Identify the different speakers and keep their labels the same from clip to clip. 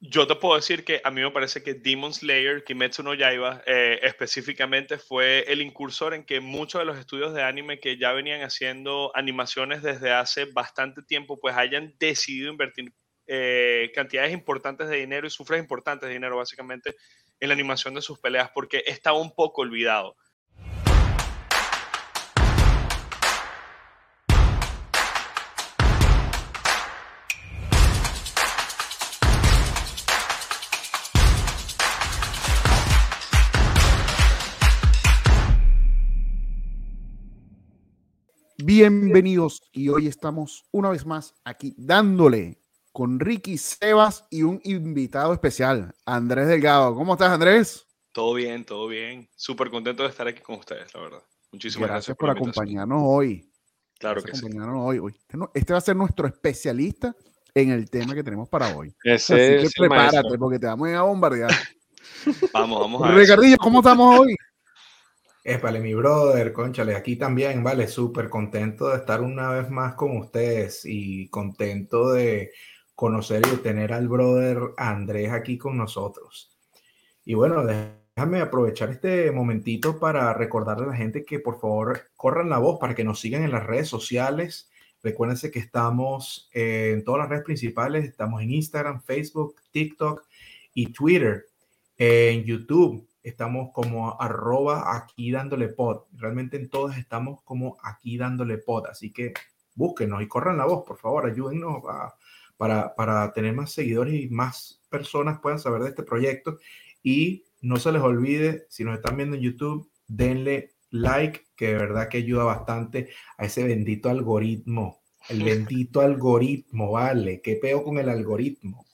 Speaker 1: yo te puedo decir que a mí me parece que Demon Slayer, Kimetsu no Yaiba, eh, específicamente fue el incursor en que muchos de los estudios de anime que ya venían haciendo animaciones desde hace bastante tiempo, pues hayan decidido invertir eh, cantidades importantes de dinero y sufres importantes de dinero básicamente en la animación de sus peleas porque estaba un poco olvidado.
Speaker 2: Bienvenidos y hoy estamos una vez más aquí dándole con Ricky Sebas y un invitado especial, Andrés Delgado. ¿Cómo estás, Andrés?
Speaker 1: Todo bien, todo bien. Súper contento de estar aquí con ustedes, la verdad.
Speaker 2: Muchísimas gracias, por, acompañarnos hoy.
Speaker 1: Claro que
Speaker 2: sí. hoy, este, este va a ser nuestro especialista en el tema que tenemos para hoy.
Speaker 1: Ese
Speaker 2: Así que prepárate porque te vamos a bombardear.
Speaker 1: vamos, vamos a
Speaker 2: ver. Ricardillo, ¿cómo estamos hoy?
Speaker 3: Es vale, mi brother, conchale, aquí también, vale, súper contento de estar una vez más con ustedes y contento de conocer y tener al brother Andrés aquí con nosotros. Y bueno, déjame aprovechar este momentito para recordarle a la gente que por favor corran la voz para que nos sigan en las redes sociales. Recuérdense que estamos en todas las redes principales, estamos en Instagram, Facebook, TikTok y Twitter, en YouTube estamos como arroba aquí dándole pod. Realmente en todas estamos como aquí dándole pod. Así que búsquenos y corran la voz, por favor, ayúdennos para, para tener más seguidores y más personas puedan saber de este proyecto. Y no se les olvide, si nos están viendo en YouTube, denle like, que de verdad que ayuda bastante a ese bendito algoritmo el bendito algoritmo, vale. ¿Qué peo con el algoritmo?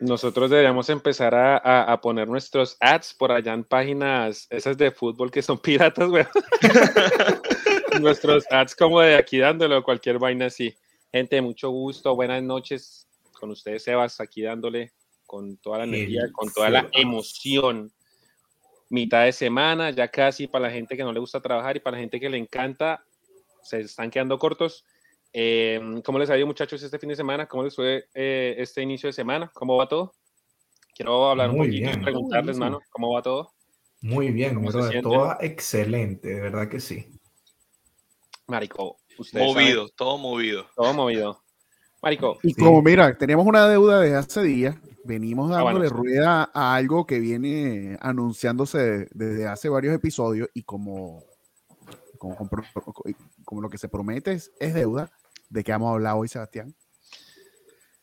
Speaker 4: Nosotros deberíamos empezar a, poner nuestros ads por allá en páginas esas de fútbol que son piratas, güey. nuestros ads como de aquí dándole cualquier vaina así. Gente, mucho gusto, buenas noches con ustedes, Sebas, aquí dándole con toda la energía, con toda la emoción. Mitad de semana, ya casi para la gente que no le gusta trabajar y para la gente que le encanta, se están quedando cortos. Eh, ¿Cómo les ha ido, muchachos, este fin de semana? ¿Cómo les fue eh, este inicio de semana? ¿Cómo va todo? Quiero hablar un poquito y preguntarles, mano, ¿cómo va todo?
Speaker 3: Muy bien, todo excelente, de verdad que sí.
Speaker 4: Marico,
Speaker 1: Movido, todo movido.
Speaker 4: Todo movido. Marico.
Speaker 2: Y como mira, teníamos una deuda desde hace días, venimos ah, dándole rueda a algo que viene anunciándose desde hace varios episodios y como como, lo que se promete es, deuda, ¿de qué vamos a hablar hoy, Sebastián?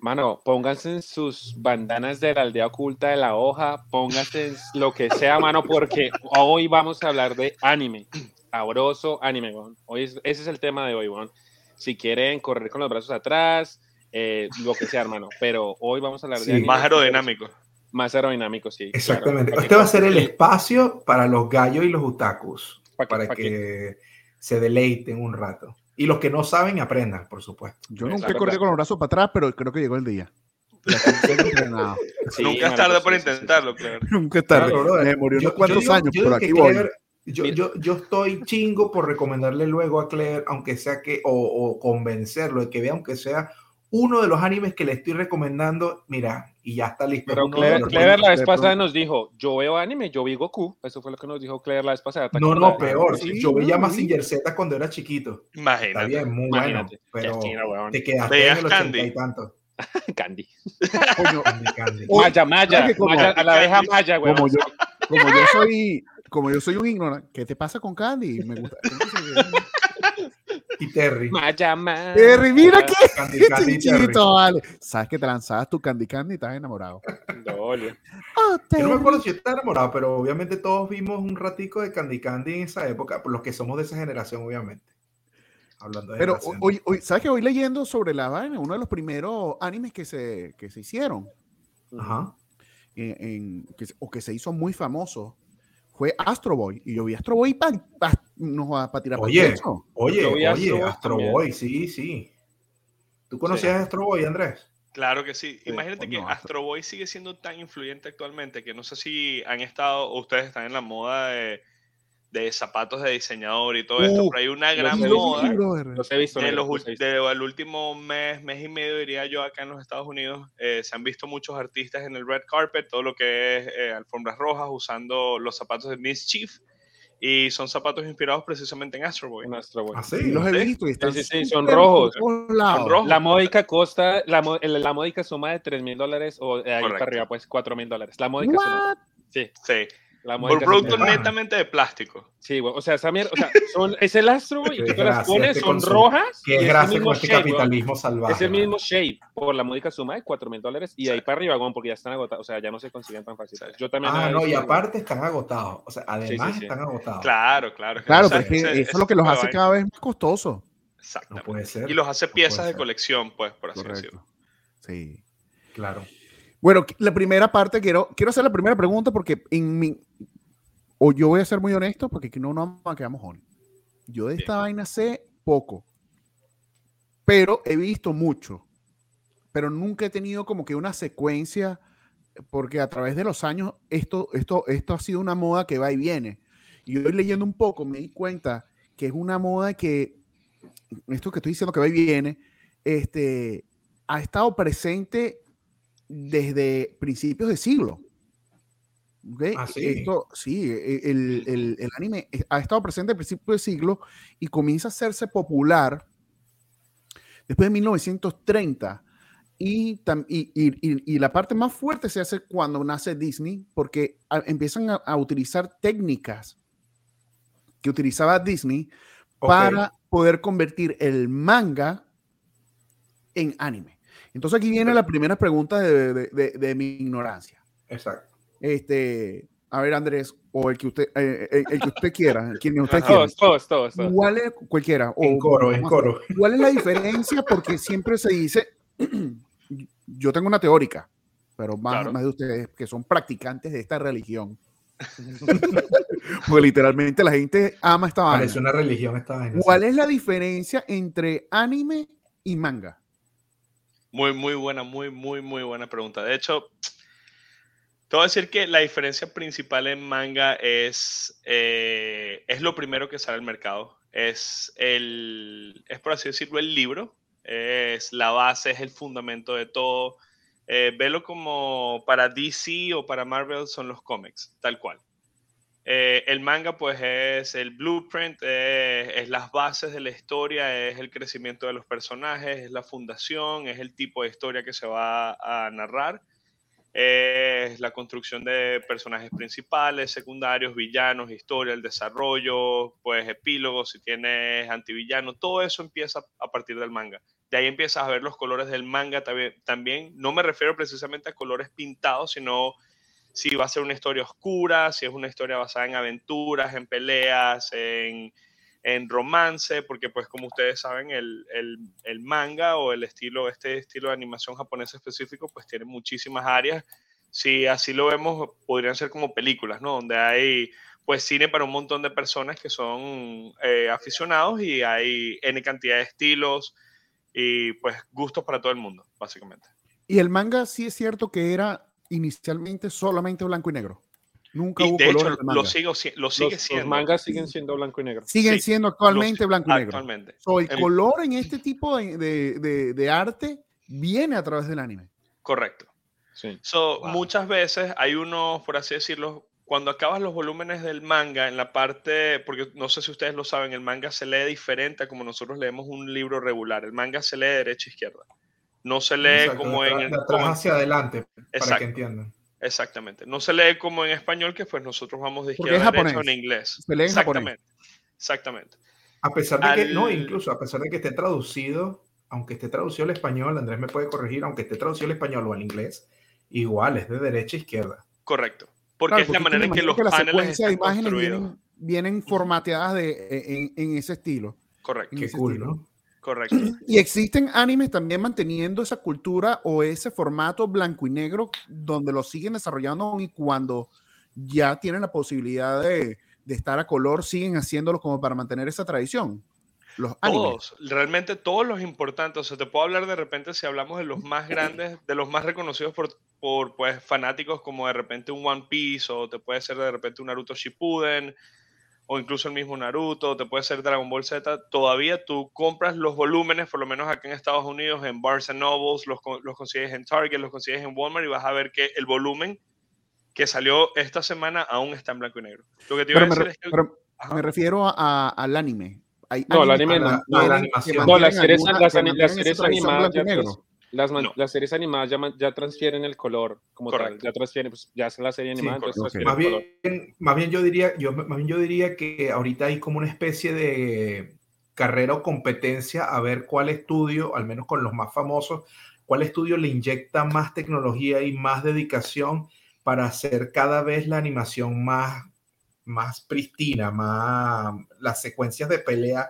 Speaker 4: Mano, pónganse en sus bandanas de la aldea oculta de la hoja, pónganse en lo que sea, mano, porque hoy vamos a hablar de anime, sabroso anime, Hoy ese es el tema de hoy, bueno. Si quieren correr con los brazos atrás, eh, lo que sea, hermano, pero hoy vamos a hablar de
Speaker 1: anime. Más aerodinámico.
Speaker 4: Más aerodinámico, sí.
Speaker 3: Exactamente. Este va a ser el espacio para los gallos y los utakus para, que, se deleiten un rato. Y los que no saben, aprendan, por supuesto.
Speaker 2: Yo nunca he corrido con los brazos para atrás, pero creo que llegó el día.
Speaker 1: nunca es tarde por intentarlo, claro.
Speaker 2: Nunca es tarde. Me murió unos cuantos años, pero aquí voy.
Speaker 3: yo, yo, yo, estoy chingo por recomendarle luego a Claire, aunque sea que, o, o, convencerlo de que vea, aunque sea uno de los animes que le estoy recomendando, mira, y ya está listo.
Speaker 4: Pero Claire, la vez pasada nos dijo, yo veo anime, yo vi Goku. Eso fue lo que nos dijo Claire la vez pasada.
Speaker 3: No, no, peor. yo veía Massinger Z cuando era chiquito.
Speaker 1: Imagínate.
Speaker 3: Está bien, muy bueno. Pero te quedaste en el Candy. y tanto.
Speaker 4: Candy. Candy. Maya, Maya, Maya, a la abeja Maya, güey.
Speaker 2: Como yo, como yo soy, como yo soy un ignorante, ¿qué te pasa con Candy? Me gusta.
Speaker 3: y Terry.
Speaker 4: Maya, Maya.
Speaker 2: Terry, mira qué Candy, Candy, chiquito, vale. Sabes que te lanzabas tu Candy Candy y estás enamorado.
Speaker 3: Oh, yo no me acuerdo si estás enamorado, pero obviamente todos vimos un ratico de Candy Candy en esa época, por los que somos de esa generación, obviamente.
Speaker 2: Hablando de pero hoy, hoy, ¿sabes que voy leyendo sobre la vaina? Uno de los primeros animes que se, que se hicieron.
Speaker 3: Ajá.
Speaker 2: En, que, o que se hizo muy famoso fue Astro Boy. Y yo vi Astro Boy para no, pa tirar
Speaker 3: Oye, oye, oye, Astro, Boy, sí, sí. ¿Tú conocías a Astro Boy, Andrés?
Speaker 1: Claro que sí. Imagínate que Astro Boy sigue siendo tan influyente actualmente que no sé si han estado o ustedes están en la moda de, de zapatos de diseñador y todo esto,
Speaker 2: Uh,
Speaker 1: pero hay una
Speaker 4: los
Speaker 1: gran
Speaker 4: he
Speaker 1: moda.
Speaker 4: Los he visto.
Speaker 1: de los,
Speaker 4: los he
Speaker 1: de- el último mes, mes y medio, diría yo, acá en los Estados Unidos, eh, se han visto muchos artistas en el red carpet, todo lo que es eh, alfombras rojas, usando los zapatos de Mischief, y son zapatos inspirados precisamente en Astro Boy.
Speaker 4: Astro Boy.
Speaker 3: Así.
Speaker 2: Sí, los he
Speaker 1: Sí.
Speaker 2: visto y están
Speaker 4: sí, sí, son
Speaker 2: súper
Speaker 4: rojos.
Speaker 1: Son rojos.
Speaker 4: La módica costa, la, la módica suma de 3 mil dólares o de ahí
Speaker 1: Correcto.
Speaker 4: para arriba, pues 4 mil dólares. La módica suma. Sí,
Speaker 1: Sí, por
Speaker 4: módica
Speaker 1: producto
Speaker 4: suma.
Speaker 3: Ah.
Speaker 1: netamente de plástico.
Speaker 4: Sí, güey. O sea, esa mierda, o sea, son, es el Astro y tú te las pones,
Speaker 3: este
Speaker 4: son rojas.
Speaker 3: Qué
Speaker 4: es
Speaker 3: gracia
Speaker 4: mismo
Speaker 3: con este
Speaker 4: shape,
Speaker 3: capitalismo salvaje.
Speaker 4: Es el mismo shape por la módica suma de 4 mil dólares y de ahí para arriba, güey, porque ya están agotados. O sea, ya no se consiguen tan fácil. Yo también.
Speaker 3: Ah, no, y aparte están agotados. O sea, además
Speaker 4: sí.
Speaker 3: están agotados.
Speaker 1: Claro, claro.
Speaker 2: Claro, porque
Speaker 1: ese-
Speaker 2: eso es lo que los hace cada vez más costoso.
Speaker 3: No
Speaker 1: Exactamente.
Speaker 3: puede ser.
Speaker 1: Y los hace
Speaker 3: no
Speaker 1: piezas de colección, pues, por así
Speaker 2: Correcto.
Speaker 1: decirlo.
Speaker 2: Sí.
Speaker 3: Claro.
Speaker 2: Bueno, la primera parte, quiero, quiero hacer la primera pregunta porque en mi... O yo voy a ser muy honesto porque aquí no nos quedar mojones. Yo de esta vaina sé poco, pero he visto mucho. Pero nunca he tenido como que una secuencia, porque a través de los años esto, esto, esto ha sido una moda que va y viene. Y hoy leyendo un poco me di cuenta que es una moda que, esto que estoy diciendo que va y viene, este, ha estado presente desde principios de siglo. ¿ok?
Speaker 3: Ah, sí.
Speaker 2: Esto, sí, e- el, el- el anime ha estado presente a principios de siglo y comienza a hacerse popular después de 1930. Y, y, y- y- la parte más fuerte se hace cuando nace Disney, porque a- empiezan a, a utilizar técnicas que utilizaba Disney para poder convertir el manga en anime. Entonces aquí viene la primera pregunta de, de- de- de mi ignorancia.
Speaker 3: Exacto.
Speaker 2: Este, a ver, Andrés, o el que usted, eh, el, el que usted quiera, quien usted quiera.
Speaker 4: Todos, todos, todos. todos.
Speaker 2: ¿Cuál es, cualquiera? o-
Speaker 3: En coro, en coro.
Speaker 2: ¿Cuál es la diferencia? Porque siempre se dice, yo tengo una teórica, pero más,
Speaker 1: Claro.
Speaker 2: más de ustedes que son practicantes de esta religión. Porque literalmente la gente ama esta vaina.
Speaker 3: Parece una religión esta vaina.
Speaker 2: ¿Cuál es la diferencia entre anime y manga?
Speaker 1: Muy, muy buena, muy, muy, muy buena pregunta. De hecho, te voy a decir que la diferencia principal en manga es, eh, es lo primero que sale al mercado. Es, el, es, por así decirlo, el libro. Es la base, es el fundamento de todo. Eh, velo como para DC o para Marvel son los cómics, tal cual. Eh, el manga pues es el blueprint, eh, es las bases de la historia, es el crecimiento de los personajes, es la fundación, es el tipo de historia que se va a narrar, es la construcción de personajes principales, secundarios, villanos, historia, el desarrollo, pues epílogos, si tienes antivillano, todo eso empieza a partir del manga. De ahí empiezas a ver los colores del manga también. No me refiero precisamente a colores pintados, sino si va a ser una historia oscura, si es una historia basada en aventuras, en peleas, en, en romance, porque pues como ustedes saben, el, el, el, manga o el estilo, este estilo de animación japonesa específico, pues tiene muchísimas áreas. Si así lo vemos, podrían ser como películas, ¿no? Donde hay pues cine para un montón de personas que son eh, aficionados y hay N cantidad de estilos y pues gustos para todo el mundo, básicamente.
Speaker 2: Y el manga sí es cierto que era inicialmente solamente blanco y negro. Nunca
Speaker 1: y
Speaker 2: hubo
Speaker 1: de
Speaker 2: color
Speaker 1: hecho,
Speaker 2: en manga.
Speaker 1: lo, sigo, lo sigue
Speaker 4: los,
Speaker 1: siendo.
Speaker 4: Los mangas siguen siendo blanco y negro.
Speaker 2: Siguen
Speaker 1: Sí,
Speaker 2: siendo actualmente
Speaker 1: los-
Speaker 2: blanco y negro.
Speaker 1: Actualmente.
Speaker 2: So, el
Speaker 1: El-
Speaker 2: color en este tipo de, de- de- de arte viene a través del anime.
Speaker 1: Correcto.
Speaker 4: Sí.
Speaker 1: So,
Speaker 3: Wow.
Speaker 1: Muchas veces hay unos, por así decirlo, cuando acabas los volúmenes del manga, en la parte, porque no sé si ustedes lo saben, el manga se lee diferente a como nosotros leemos un libro regular. El manga se lee de derecha a izquierda. No se lee
Speaker 3: Exacto,
Speaker 1: como
Speaker 3: de
Speaker 1: en...
Speaker 3: de atrás
Speaker 1: como en-
Speaker 3: hacia adelante, para que entiendan.
Speaker 1: Exactamente. No se lee como en español, que pues nosotros vamos de
Speaker 2: Porque es
Speaker 1: izquierda a derecha en inglés.
Speaker 2: Se lee en japonés.
Speaker 1: Exactamente. Exactamente.
Speaker 3: A pesar de que, no, incluso a pesar de que esté traducido, aunque esté traducido al español, Andrés me puede corregir, aunque esté traducido al español o al inglés, igual es de derecha a izquierda.
Speaker 1: Correcto. Porque
Speaker 2: Claro,
Speaker 1: es la
Speaker 2: porque
Speaker 1: manera en que los
Speaker 2: que la
Speaker 1: paneles
Speaker 2: secuencia de
Speaker 1: están
Speaker 2: imágenes
Speaker 1: construidos.
Speaker 2: vienen, vienen formateadas de, en, en ese estilo.
Speaker 1: Correcto.
Speaker 3: Qué cool,
Speaker 2: estilo.
Speaker 3: ¿no?
Speaker 1: Correcto.
Speaker 2: Y existen animes también manteniendo esa cultura o ese formato blanco y negro donde lo siguen desarrollando y cuando ya tienen la posibilidad de, de estar a color, siguen haciéndolo como para mantener esa tradición. Los animes.
Speaker 1: Todos, realmente todos los importantes. O sea, te puedo hablar de repente si hablamos de los más grandes, de los más reconocidos por, por pues, fanáticos como de repente un One Piece o te puede ser de repente un Naruto Shippuden o incluso el mismo Naruto, te puede ser Dragon Ball Z, todavía tú compras los volúmenes, por lo menos acá en Estados Unidos, en Barnes Nobles, los, los consigues en Target, los consigues en Walmart y vas a ver que el volumen que salió esta semana aún está en blanco y negro. Lo que te iba a decir
Speaker 2: me,
Speaker 1: es que...
Speaker 2: pero me refiero a, al anime.
Speaker 4: Hay no, el anime no. No, la, animación. no las series, alguna, las, las series animadas las, no. las, series animadas ya, ya, transfieren el color como Correcto. tal, ya transfieren, pues ya es la serie animada, sí,
Speaker 3: okay. más, bien, más bien yo diría, yo más bien yo diría que ahorita hay como una especie de carrera o competencia a ver cuál estudio, al menos con los más famosos, cuál estudio le inyecta más tecnología y más dedicación para hacer cada vez la animación más, más pristina, más las secuencias de pelea.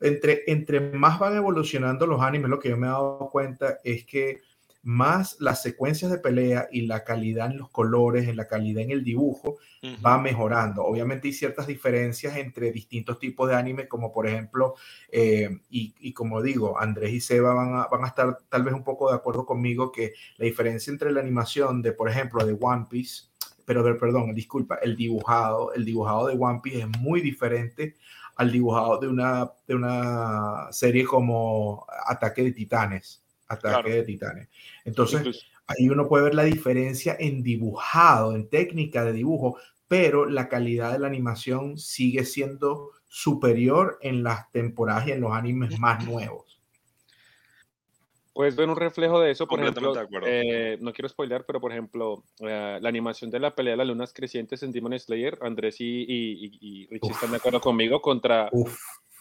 Speaker 3: Entre, entre más van evolucionando los animes, lo que yo me he dado cuenta es que más las secuencias de pelea y la calidad en los colores, en la calidad en el dibujo, va mejorando. Obviamente hay ciertas diferencias entre distintos tipos de anime, como por ejemplo, eh, y, y, como digo, Andrés y Seba van a, van a estar tal vez un poco de acuerdo conmigo que la diferencia entre la animación de, por ejemplo, de One Piece, pero de, perdón, disculpa, el dibujado, el dibujado de One Piece es muy diferente al dibujado de una, de una serie como Ataque de Titanes Ataque de Titanes. Entonces, ahí uno puede ver la diferencia en dibujado, en técnica de dibujo, pero la calidad de la animación sigue siendo superior en las temporadas y en los animes más nuevos.
Speaker 4: Puedes ver un reflejo de eso, por ejemplo, eh, no quiero spoiler, pero por ejemplo, eh, la animación de la pelea de las lunas crecientes en Demon Slayer, Andrés y, y, y Richie están de acuerdo conmigo contra,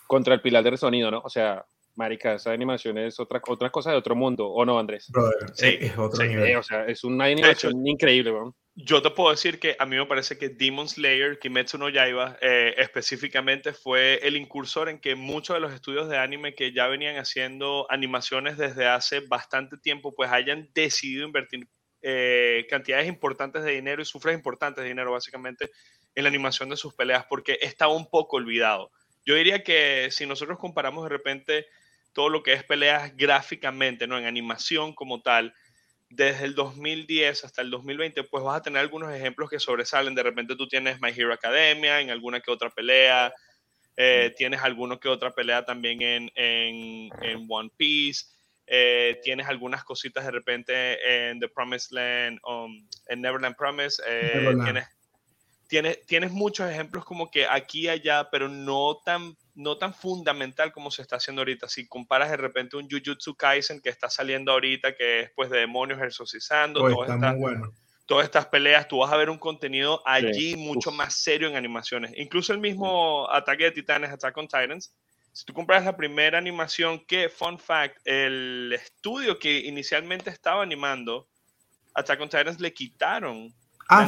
Speaker 4: contra el pilar del sonido, ¿no? O sea, Marica, esa animación es otra, otra cosa de otro mundo, ¿o no, Andrés?
Speaker 3: sí, es otro nivel.
Speaker 4: o sea, es una animación increíble, bro.
Speaker 1: Yo te puedo decir que a mí me parece que Demon Slayer, Kimetsu no Yaiba, eh, específicamente fue el incursor en que muchos de los estudios de anime que ya venían haciendo animaciones desde hace bastante tiempo, pues hayan decidido invertir eh, cantidades importantes de dinero y sufres importantes de dinero, básicamente, en la animación de sus peleas, porque estaba un poco olvidado. Yo diría que si nosotros comparamos de repente todo lo que es peleas gráficamente, ¿no? En animación como tal, desde el 2010 hasta el 2020, pues vas a tener algunos ejemplos que sobresalen. De repente tú tienes My Hero Academia en alguna que otra pelea, eh, tienes alguna que otra pelea también en, en, en One Piece, eh, tienes algunas cositas de repente en The Promised Land, um, en Neverland Promise, eh, tienes, tienes, tienes muchos ejemplos como que aquí y allá, pero no tan no tan fundamental como se está haciendo ahorita. Si comparas de repente un Jujutsu Kaisen que está saliendo ahorita, que es pues de demonios exorcizando, todas, estas, peleas, tú vas a ver un contenido allí mucho más serio en animaciones. Incluso el mismo Ataque de Titanes, Attack on Titans, si tú compras la primera animación que, fun fact, el estudio que inicialmente estaba animando Attack on Titans le quitaron
Speaker 3: Ah,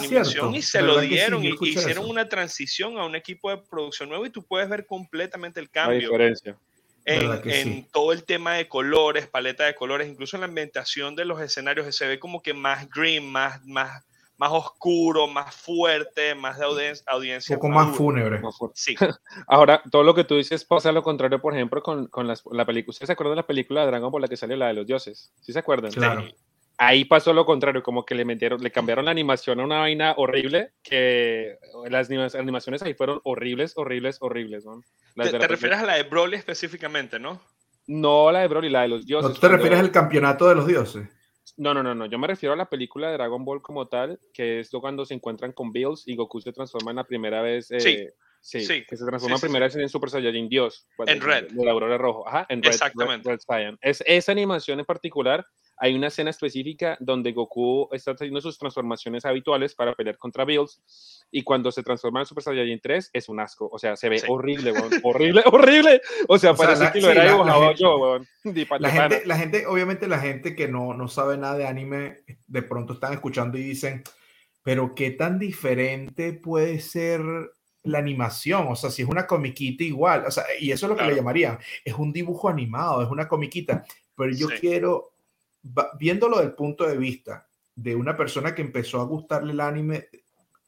Speaker 1: y se lo dieron y hicieron una transición a un equipo de producción nuevo y tú puedes ver completamente el cambio.
Speaker 4: diferencia.
Speaker 1: En, todo el tema de colores, paleta de colores, incluso en la ambientación de los escenarios se ve como que más green, más, más, más oscuro, más fuerte, más de audiencia.
Speaker 3: Un poco más fúnebre.
Speaker 1: Sí.
Speaker 4: Ahora, todo lo que tú dices pasa lo contrario, por ejemplo, con, con la película. ¿Ustedes se acuerdan de la película de Dragon Ball la que salió, la de los dioses? ¿Sí se acuerdan?
Speaker 3: Claro
Speaker 4: ahí pasó lo contrario, como que le metieron, le cambiaron la animación a una vaina horrible, que las animaciones ahí fueron horribles, horribles, horribles. ¿no?
Speaker 1: ¿Te, refieres a la de Broly específicamente, no?
Speaker 4: No la de Broly, la de los dioses.
Speaker 3: ¿No te refieres al campeonato de los dioses?
Speaker 4: No, no, no, no. Yo me refiero a la película de Dragon Ball como tal, que es cuando se encuentran con Bills y Goku se transforma en la primera vez. Eh,
Speaker 1: sí.
Speaker 4: Sí, que se transforma sí, primera vez en Super Saiyajin Dios.
Speaker 1: En Red.
Speaker 4: De la Aurora Rojo. Ajá, en Red.
Speaker 1: Exactamente.
Speaker 4: Red, Red es, esa animación en particular hay una escena específica donde Goku está haciendo sus transformaciones habituales para pelear contra Bills y cuando se transforma en Super Saiyajin 3 es un asco, o sea, se ve horrible, horrible, horrible, o sea, parece que lo era dibujado yo,
Speaker 3: La gente, la gente, obviamente la gente que no, no sabe nada de anime, de pronto están escuchando y dicen, pero qué tan diferente puede ser la animación, o sea, si es una comiquita igual, o sea, y eso es lo que le llamarían, es un dibujo animado, es una comiquita, pero yo quiero viéndolo del punto de vista de una persona que empezó a gustarle el anime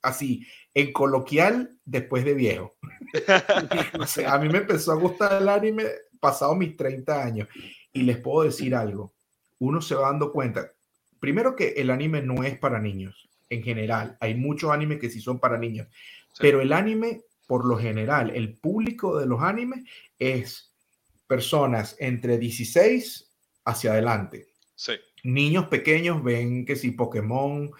Speaker 3: así, en coloquial, después de viejo. a mí me empezó a gustar el anime pasado mis 30 años. Y les puedo decir algo, uno se va dando cuenta, primero que el anime no es para niños, en general. Hay muchos animes que sí son para niños, pero el anime por lo general, el público de los animes es personas entre 16 hacia adelante.
Speaker 1: Sí.
Speaker 3: Niños pequeños ven que si Pokémon,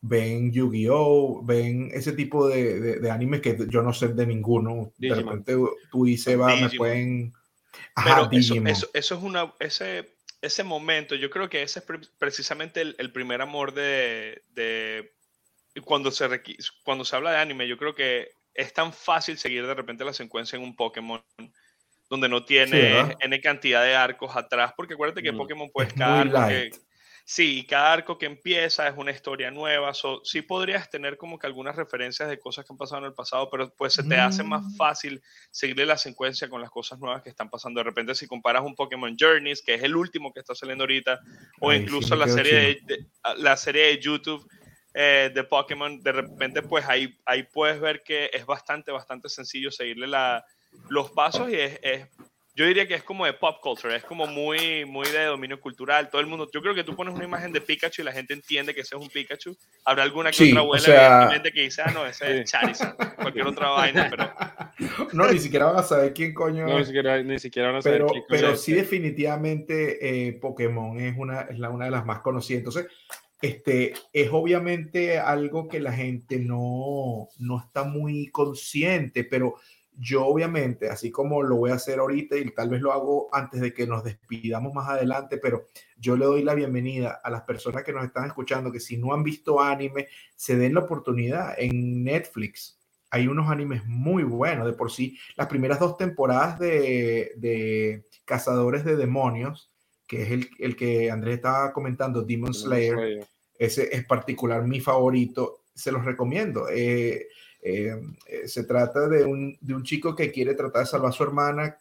Speaker 3: ven Yu-Gi-Oh, ven ese tipo de, de, animes que yo no sé de ninguno. De repente tú y Seba me pueden...
Speaker 1: Pero eso, eso, es una... Ese, ese momento, yo creo que ese es precisamente el, primer amor de, de cuando se, cuando se habla de anime, yo creo que es tan fácil seguir de repente la secuencia en un Pokémon donde no tiene N cantidad de arcos atrás, porque acuérdate que mm, Pokémon pues cada arco que, sí, cada arco que empieza es una historia nueva, so, sí podrías tener como que algunas referencias de cosas que han pasado en el pasado, pero pues se te hace más mm. fácil seguirle la secuencia con las cosas nuevas que están pasando. De repente si comparas un Pokémon Journeys, que es el último que está saliendo ahorita, o incluso la, serie de, la serie de YouTube, eh, de Pokémon, de repente pues ahí, ahí puedes ver que es bastante, bastante sencillo seguirle la, los pasos y es, es, yo diría que es como de pop culture, es como muy, muy de dominio cultural. Todo el mundo, yo creo que tú pones una imagen de Pikachu y la gente entiende que ese es un Pikachu. Habrá alguna que otra abuela, o sea... que dice, ah, no, ese es Charizard, cualquier otra vaina, pero...
Speaker 3: No, ni siquiera van a saber quién coño
Speaker 4: No, ni siquiera, ni siquiera van a saber
Speaker 3: pero, quién Pero sí definitivamente eh, Pokémon es, una, es la, una de las más conocidas. Entonces, este, es obviamente algo que la gente no, no está muy consciente, pero yo obviamente, así como lo voy a hacer ahorita y tal vez lo hago antes de que nos despidamos más adelante, pero yo le doy la bienvenida a las personas que nos están escuchando, que si no han visto anime, se den la oportunidad en Netflix. Hay unos animes muy buenos, de por sí. Las primeras dos temporadas de, de Cazadores de Demonios, que es el, el que Andrés estaba comentando, Demon Slayer, ese es particular mi favorito, se los recomiendo. Eh, eh, eh, se trata de un, de un, chico que quiere tratar de salvar a su hermana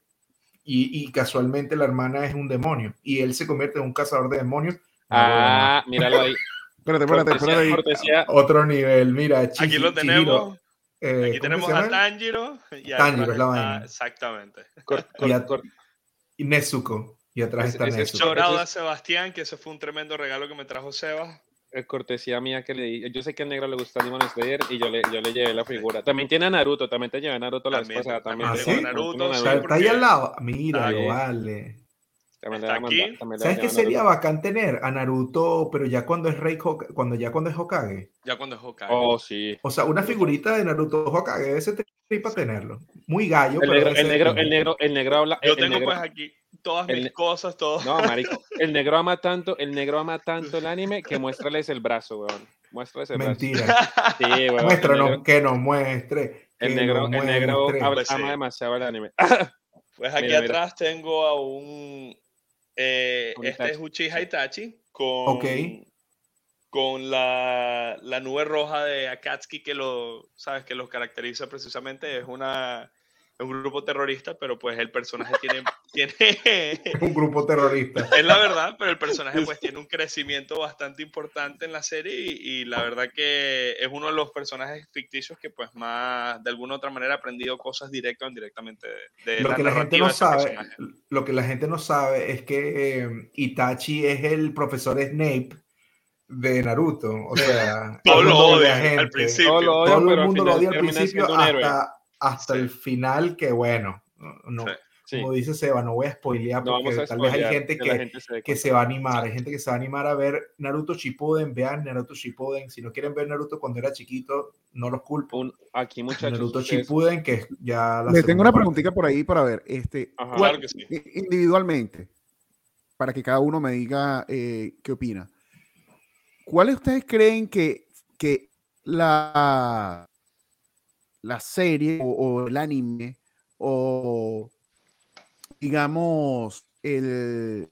Speaker 3: y, y, casualmente la hermana es un demonio y él se convierte en un cazador de demonios.
Speaker 4: Ah, míralo ahí.
Speaker 2: espérate, espérate, espérate.
Speaker 3: Cortesía. Otro nivel, mira.
Speaker 1: Aquí lo tenemos. Eh, Aquí tenemos a Tanjiro. Y
Speaker 3: Tanjiro es la vaina.
Speaker 1: Exactamente.
Speaker 3: y, y, Nezuko. Y atrás está Nezuko.
Speaker 1: Chorado a Sebastián, que ese fue un tremendo regalo que me trajo Sebas
Speaker 4: cortesía mía que le di. Yo sé que al negro le gusta Demon Slayer y yo le, yo le llevé la figura. También tiene a Naruto, también te llevé a Naruto la
Speaker 1: también,
Speaker 4: esposa.
Speaker 1: También,
Speaker 3: ¿Ah, Naruto. está ahí al lado. Mira, vale. ¿Sabes qué sería bacán tener a Naruto, pero ya cuando es Rey cuando ya cuando es Hokage?
Speaker 1: Ya cuando es Hokage.
Speaker 4: Oh, sí.
Speaker 3: O sea, una figurita de Naruto Hokage, ese para tenerlo. Muy gallo.
Speaker 4: El, negro, el negro, el negro, el negro habla.
Speaker 1: Yo
Speaker 4: el
Speaker 1: tengo
Speaker 4: negro,
Speaker 1: pues aquí todas mis cosas, todo.
Speaker 4: No, marico. El negro ama tanto, el negro ama tanto el anime que muéstrales el brazo, weón. Muéstrales el
Speaker 3: Mentira.
Speaker 4: brazo. Mentira. Sí, weón.
Speaker 3: Muéstranos, que nos muestre.
Speaker 4: El negro, el negro pues ama demasiado el anime.
Speaker 1: Pues aquí mira, atrás mira. tengo a un. Eh, este es Uchiha Itachi con,
Speaker 3: okay.
Speaker 1: con la, la, nube roja de Akatsuki que lo, sabes, que los caracteriza precisamente. Es una es un grupo terrorista, pero pues el personaje tiene... tiene
Speaker 3: un grupo terrorista.
Speaker 1: Es la verdad, pero el personaje pues tiene un crecimiento bastante importante en la serie y, y, la verdad que es uno de los personajes ficticios que pues más, de alguna u otra manera, ha aprendido cosas directo o indirectamente de, de
Speaker 3: lo
Speaker 1: la
Speaker 3: que la gente no sabe Lo que la gente no sabe es que eh, Itachi es el profesor Snape de Naruto. O sea,
Speaker 1: todo lo odia al principio.
Speaker 3: Todo, todo el mundo lo odia al principio hasta hasta el final, que bueno, no, sí. como dice Seba, no voy a spoilear porque no tal vez hay gente que, gente se, que se va a animar, hay gente que se va a animar a ver Naruto Shippuden, vean Naruto Shippuden, si no quieren ver Naruto cuando era chiquito, no los culpo.
Speaker 4: Un, aquí muchachos.
Speaker 3: Naruto Shippuden, que ya...
Speaker 2: Le tengo una preguntita por ahí para ver, este, Ajá, claro que sí. individualmente, para que cada uno me diga eh, qué opina. ¿Cuáles ustedes creen que, que la la serie o, el anime o digamos el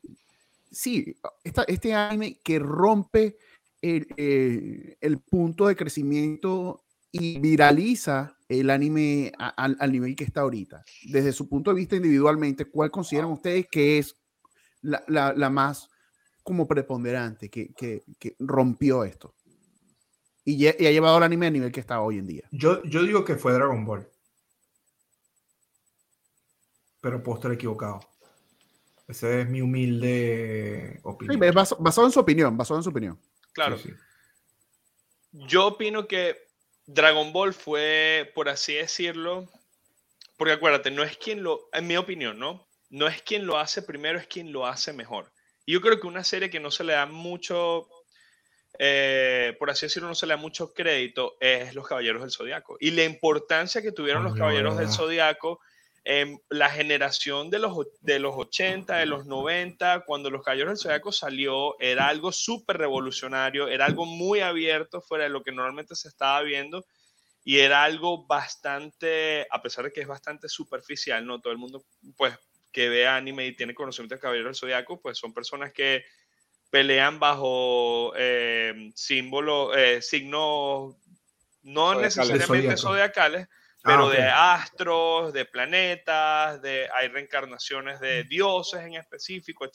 Speaker 2: sí este anime que rompe el, el, el, punto de crecimiento y viraliza el anime a, a, al nivel que está ahorita. Desde su punto de vista individualmente, ¿cuál consideran ustedes que es la, la, la más como preponderante que, que, que rompió esto? Y, y, ha llevado al anime a nivel que está hoy en día.
Speaker 3: Yo, yo digo que fue Dragon Ball. Pero puedo estar equivocado. Esa es mi humilde opinión.
Speaker 2: Sí, basado, basado, en su opinión, basado en su opinión.
Speaker 1: Claro. Sí, sí. Yo opino que Dragon Ball fue, por así decirlo, porque acuérdate, no es quien lo, en mi opinión, ¿no? No es quien lo hace primero, es quien lo hace mejor. Y yo creo que una serie que no se le da mucho, eh, por así decirlo, no se le da mucho crédito es Los Caballeros del Zodiaco. Y la importancia que tuvieron los Caballeros del. Zodiaco en la generación de los, de los 80, de los 90, cuando Los Caballeros del Zodiaco salió, era algo súper revolucionario, era algo muy abierto fuera de lo que normalmente se estaba viendo y era algo bastante, a pesar de que es bastante superficial, ¿no? Todo el mundo, pues, que ve anime y tiene conocimiento de Caballeros del Zodiaco, pues son personas que pelean bajo eh, símbolos, eh, signos no
Speaker 4: Zodiacales.
Speaker 1: necesariamente zodiacales,
Speaker 3: Ah,
Speaker 1: pero de astros, de planetas, de, hay reencarnaciones de dioses en específico.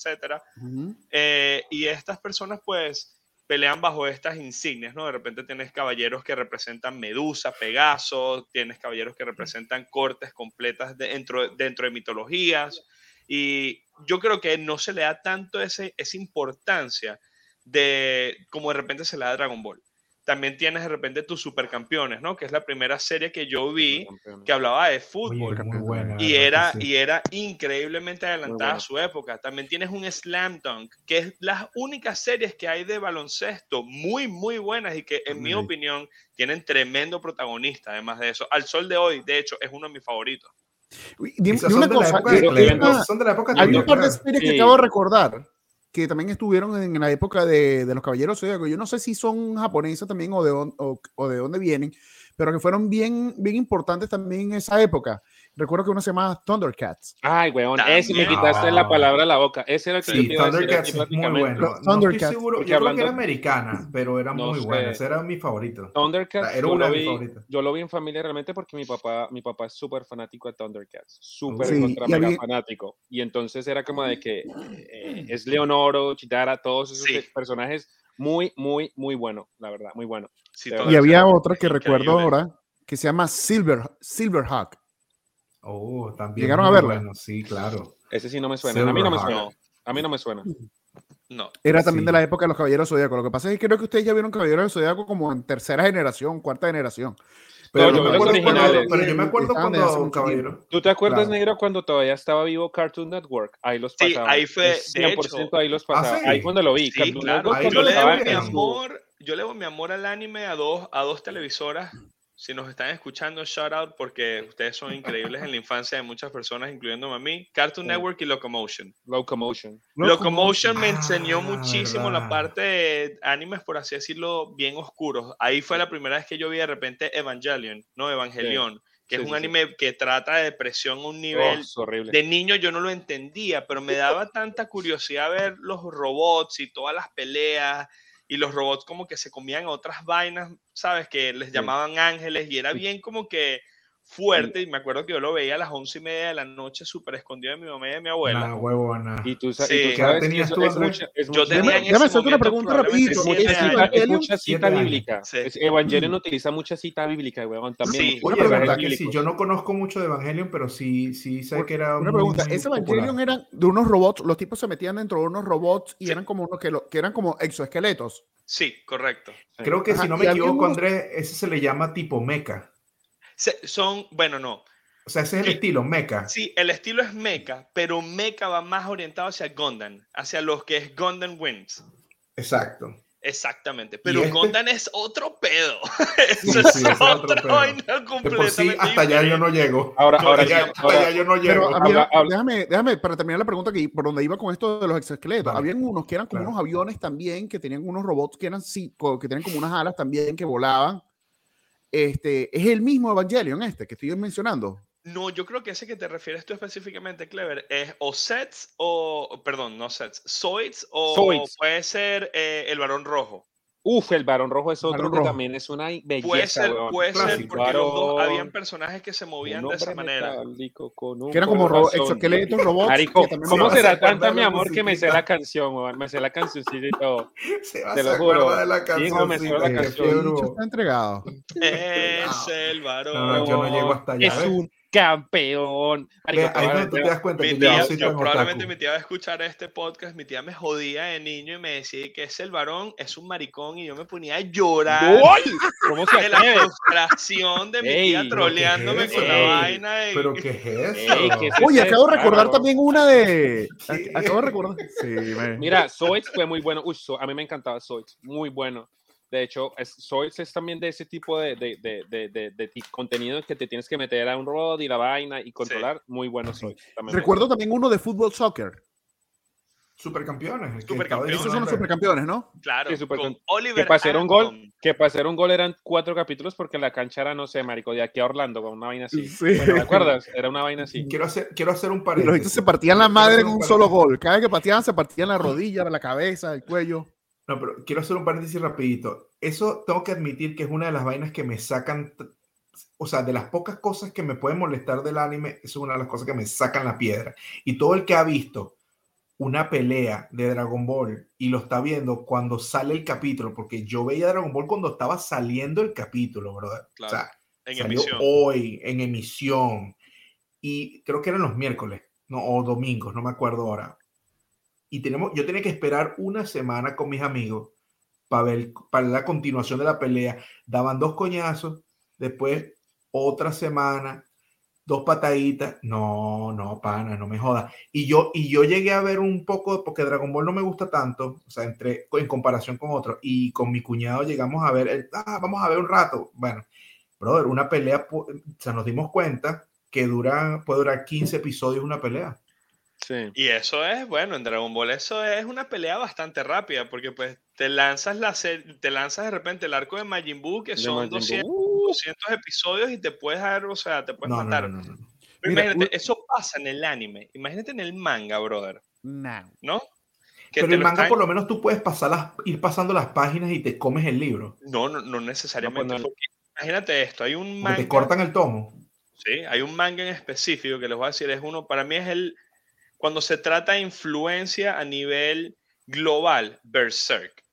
Speaker 2: Ujú.
Speaker 1: Eh, y estas personas pues pelean bajo estas insignias, ¿no? De repente tienes caballeros que representan Medusa, Pegaso, tienes caballeros que representan cortes completas de- dentro, dentro de mitologías. Y yo creo que no se le da tanto ese, esa importancia de como de repente se le da a Dragon Ball. También tienes de repente tus supercampeones, ¿no? Que es la primera serie que yo vi que hablaba de
Speaker 3: Oye,
Speaker 1: fútbol
Speaker 3: muy buena.
Speaker 1: y
Speaker 3: ¿verdad
Speaker 1: era,
Speaker 3: sí?
Speaker 1: y era increíblemente adelantada a su época. También tienes un Slam Dunk, que es las únicas series que hay de baloncesto muy, muy buenas y que, en mi opinión, tienen tremendo protagonista. Además de eso, al sol de hoy, de hecho, es uno de mis favoritos.
Speaker 2: Dime, una cosa.
Speaker 3: de son de la época de
Speaker 2: Hay un par de series que acabo de recordar que también estuvieron en la época de, de los Caballeros Zodíaco. Yo no sé si son japonesas también o de, o, o de dónde vienen, pero que fueron bien, bien importantes también en esa época. Recuerdo que uno se llamaba Thundercats.
Speaker 4: Ay, weón, ese me quitaste la palabra de la boca. Ese era el que yo
Speaker 3: Sí,
Speaker 4: decir
Speaker 3: Thundercats
Speaker 4: aquí
Speaker 3: es muy bueno. No estoy
Speaker 2: Thundercats.
Speaker 3: seguro, yo creo que
Speaker 4: hablando-
Speaker 3: era americana, pero era
Speaker 4: No
Speaker 3: muy
Speaker 4: sé.
Speaker 3: buena. Ese era mi favorito.
Speaker 4: Thundercats,
Speaker 3: Era
Speaker 4: yo
Speaker 3: una
Speaker 4: lo,
Speaker 3: de mis
Speaker 4: vi,
Speaker 3: favoritas.
Speaker 4: yo lo vi en familia realmente porque mi papá, mi papá es súper fanático de Thundercats, súper
Speaker 2: Sí,
Speaker 4: contra
Speaker 2: y
Speaker 4: mega
Speaker 2: había-
Speaker 4: fanático. Y entonces era como de que eh, es Leonoro, Chitara, todos esos
Speaker 1: Sí.
Speaker 4: personajes muy, muy, muy bueno, la verdad, muy bueno.
Speaker 1: Sí,
Speaker 4: Y
Speaker 2: había otra que recuerdo ahora que se llama Silver, Silverhawk.
Speaker 3: Oh, también.
Speaker 2: ¿Llegaron a verla?
Speaker 3: bueno, Sí, claro.
Speaker 4: Ese sí no me suena. A mí no me suena. A mí no me suena.
Speaker 1: No.
Speaker 2: Era también
Speaker 3: Sí.
Speaker 2: de la época de los Caballeros Zodíaco. Lo que pasa es que creo que ustedes ya vieron Caballeros del Zodíaco como en tercera generación, cuarta generación.
Speaker 3: Pero,
Speaker 4: yo
Speaker 3: yo me acuerdo cuando, pero yo me acuerdo cuando Caballero.
Speaker 4: ¿Tú te acuerdas,
Speaker 3: Claro.
Speaker 4: Negro, cuando todavía estaba vivo Cartoon Network? Ahí los
Speaker 1: Sí,
Speaker 4: pasaban.
Speaker 1: ahí fue,
Speaker 4: Es
Speaker 1: de
Speaker 4: 100%
Speaker 1: hecho.
Speaker 4: ahí los
Speaker 3: Ah,
Speaker 4: pasaba.
Speaker 3: sí.
Speaker 4: Ahí cuando lo vi.
Speaker 1: Sí,
Speaker 4: Cartoon
Speaker 1: claro.
Speaker 4: Network
Speaker 1: Yo le debo mi amor, yo le debo mi amor al anime a dos, a dos televisoras. Si nos están escuchando, shout out porque ustedes son increíbles en la infancia de muchas personas, incluyéndome a mí. Cartoon. Network y Locomotion.
Speaker 4: Locomotion.
Speaker 1: Locomotion me enseñó
Speaker 3: Ah,
Speaker 1: muchísimo la parte de animes, por así decirlo, bien oscuros. Ahí fue la primera vez que yo vi de repente Evangelion, no Evangelion, que
Speaker 4: Sí,
Speaker 1: es un
Speaker 4: sí.
Speaker 1: anime que trata de depresión a un
Speaker 4: Oh,
Speaker 1: nivel
Speaker 4: horrible.
Speaker 1: de niño yo no lo entendía, pero me daba tanta curiosidad ver los robots y todas las peleas y los robots como que se comían otras vainas, ¿sabes? Que les llamaban ángeles y era bien como que fuerte y me acuerdo que yo lo veía a las once y media de la noche súper escondido de mi mamá y de mi abuela.
Speaker 3: Una huevona.
Speaker 4: Y tú, sa- y
Speaker 1: Sí.
Speaker 4: tú
Speaker 1: ¿Qué
Speaker 3: edad
Speaker 4: sabes
Speaker 3: tenías
Speaker 4: eso
Speaker 3: tú,
Speaker 1: Yo tenía en
Speaker 2: Déjame
Speaker 1: ese
Speaker 2: hacerte una pregunta rapidito,
Speaker 4: es mucha
Speaker 2: ¿es
Speaker 1: años.
Speaker 4: cita, bíblica.
Speaker 1: Sí.
Speaker 4: Evangelion utiliza mucha cita bíblica, weón, también.
Speaker 1: Sí.
Speaker 2: Una
Speaker 4: pasajes
Speaker 3: que sí, yo no conozco mucho de Evangelion, pero sí, sí sé que era
Speaker 2: Una
Speaker 3: muy,
Speaker 2: pregunta,
Speaker 3: muy
Speaker 2: ¿ese
Speaker 3: popular.
Speaker 2: Evangelion eran de unos robots? Los tipos se metían dentro de unos robots y
Speaker 1: Sí.
Speaker 2: eran como unos que, lo- que eran como exoesqueletos.
Speaker 1: Sí, correcto.
Speaker 3: Creo que
Speaker 2: Ajá,
Speaker 3: si no
Speaker 2: y
Speaker 3: me equivoco, Andrés, ese se le llama tipo mecha.
Speaker 1: Se- son, bueno, no.
Speaker 3: O sea, ese es el
Speaker 1: Sí.
Speaker 3: estilo, mecha.
Speaker 1: Sí, el estilo es mecha, pero mecha va más orientado hacia Gundam, hacia los que es Gundam Wings.
Speaker 3: Exacto.
Speaker 1: Exactamente, pero
Speaker 3: este?
Speaker 1: Gundam es otro pedo.
Speaker 3: Sí,
Speaker 1: Eso
Speaker 3: sí,
Speaker 1: es
Speaker 3: otro
Speaker 1: otra
Speaker 3: pedo.
Speaker 1: vaina completamente
Speaker 3: por sí, hasta allá yo no llego.
Speaker 4: Ahora, ahora, sí,
Speaker 3: hasta
Speaker 4: ahora-
Speaker 3: allá yo no
Speaker 2: Pero
Speaker 3: llego.
Speaker 2: había,
Speaker 4: habla- habla-
Speaker 2: déjame, déjame, para terminar la pregunta que por donde iba con esto de los exoesqueletos,
Speaker 3: Vale.
Speaker 2: habían unos que eran como
Speaker 3: Claro.
Speaker 2: unos aviones también, que tenían unos robots que eran que tenían como unas alas también que volaban. Este, es el mismo Evangelion este que estoy mencionando.
Speaker 1: No, yo creo que ese que te refieres tú específicamente, Clever, es o Sets o, perdón, no Sets, Zoids o
Speaker 4: Zoids.
Speaker 1: puede ser eh, el varón rojo.
Speaker 4: Uf, el varón rojo es otro que
Speaker 2: rojo.
Speaker 4: también es una belleza,
Speaker 1: Puede ser,
Speaker 4: weón.
Speaker 1: puede ser,
Speaker 3: Clásico.
Speaker 1: porque los dos habían personajes que se movían de esa manera.
Speaker 4: metálico con un
Speaker 2: Que eran como ro-
Speaker 4: corazón.
Speaker 2: exoesqueletos, robots.
Speaker 4: Marico, ¿cómo será tanta mi amor que me sé la canción, weón? Me sé la cancioncita y todo.
Speaker 3: Se va
Speaker 4: te lo juro.
Speaker 3: de la
Speaker 4: Sí, hijo, me
Speaker 3: canción.
Speaker 4: suena la
Speaker 2: Eh,
Speaker 4: canción.
Speaker 2: está entregado.
Speaker 1: Es el varón.
Speaker 3: No, yo no llego hasta allá.
Speaker 4: Es un campeón.
Speaker 3: Marico, ahí no te das cuenta
Speaker 1: mi tía, yo, probablemente mi tía va a escuchar este podcast, mi tía me jodía de niño y me decía que es el varón, es un maricón y yo me ponía a llorar
Speaker 4: ¿Cómo se
Speaker 1: de la frustración de mi tía troleándome con la vaina.
Speaker 3: ¿Pero qué es eso?
Speaker 2: Oye, acabo de recordar también una de... Acabo de recordar... Sí,
Speaker 4: Mira, Zoids fue muy bueno. Uy, a mí me encantaba Zoids, muy bueno. De hecho, es también de ese tipo de, de, de, de, contenido que te tienes que meter a un rod y la vaina y controlar. Muy bueno Zoids.
Speaker 2: Recuerdo también uno de fútbol soccer.
Speaker 3: Supercampeones.
Speaker 2: Supercampeones. Esos son los supercampeones, ¿no?
Speaker 1: Claro.
Speaker 4: con Oliver que para hacer un gol, que para hacer un gol eran cuatro capítulos porque la cancha era, no sé, marico, de aquí a Orlando, con una vaina así. Sí. ¿Te acuerdas? Era una vaina así.
Speaker 3: Quiero hacer, quiero hacer un paréntesis.
Speaker 2: Los se partían la madre en un solo gol. Cada vez que pateaban se partían la rodilla, la cabeza, el cuello.
Speaker 3: No, pero quiero hacer un paréntesis rapidito. Eso tengo que admitir que es una de las vainas que me sacan, o sea, de las pocas cosas que me pueden molestar del anime, es una de las cosas que me sacan la piedra. Y todo el que ha visto una pelea de Dragon Ball y lo está viendo cuando sale el capítulo, porque yo veía Dragon Ball cuando estaba saliendo el capítulo, brother. o sea, en emisión. hoy en emisión y creo que eran los miércoles, no, o domingos, no me acuerdo ahora y tenemos, yo tenía que esperar una semana con mis amigos para ver, para la continuación de la pelea. Daban dos coñazos, después otra semana, dos pataditas. No, no, pana, no me joda. Y yo, y yo llegué a ver un poco, porque Dragon Ball no me gusta tanto, o sea, entre, en comparación con otros, y con mi cuñado llegamos a ver, ah, vamos a ver un rato. Bueno, brother, una pelea, o sea, nos dimos cuenta que dura, puede durar 15 episodios una pelea.
Speaker 1: Y eso es, bueno, en Dragon Ball eso es una pelea bastante rápida, porque pues te lanzas la te lanzas de repente el arco de Majin Buu, que son 200, episodios y te puedes dar, o sea, te puedes matar. imagínate, eso pasa en el anime. Imagínate en el manga, brother.
Speaker 2: No.
Speaker 1: ¿No?
Speaker 3: Pero en el manga por lo menos tú puedes pasar las, ir pasando las páginas y te comes el libro.
Speaker 1: No, no, no necesariamente. imagínate esto, hay un manga.
Speaker 3: te cortan el tomo.
Speaker 1: Sí, hay un manga en específico que les voy a decir, es uno, para mí es el cuando se trata de influencia a nivel global, Berserk.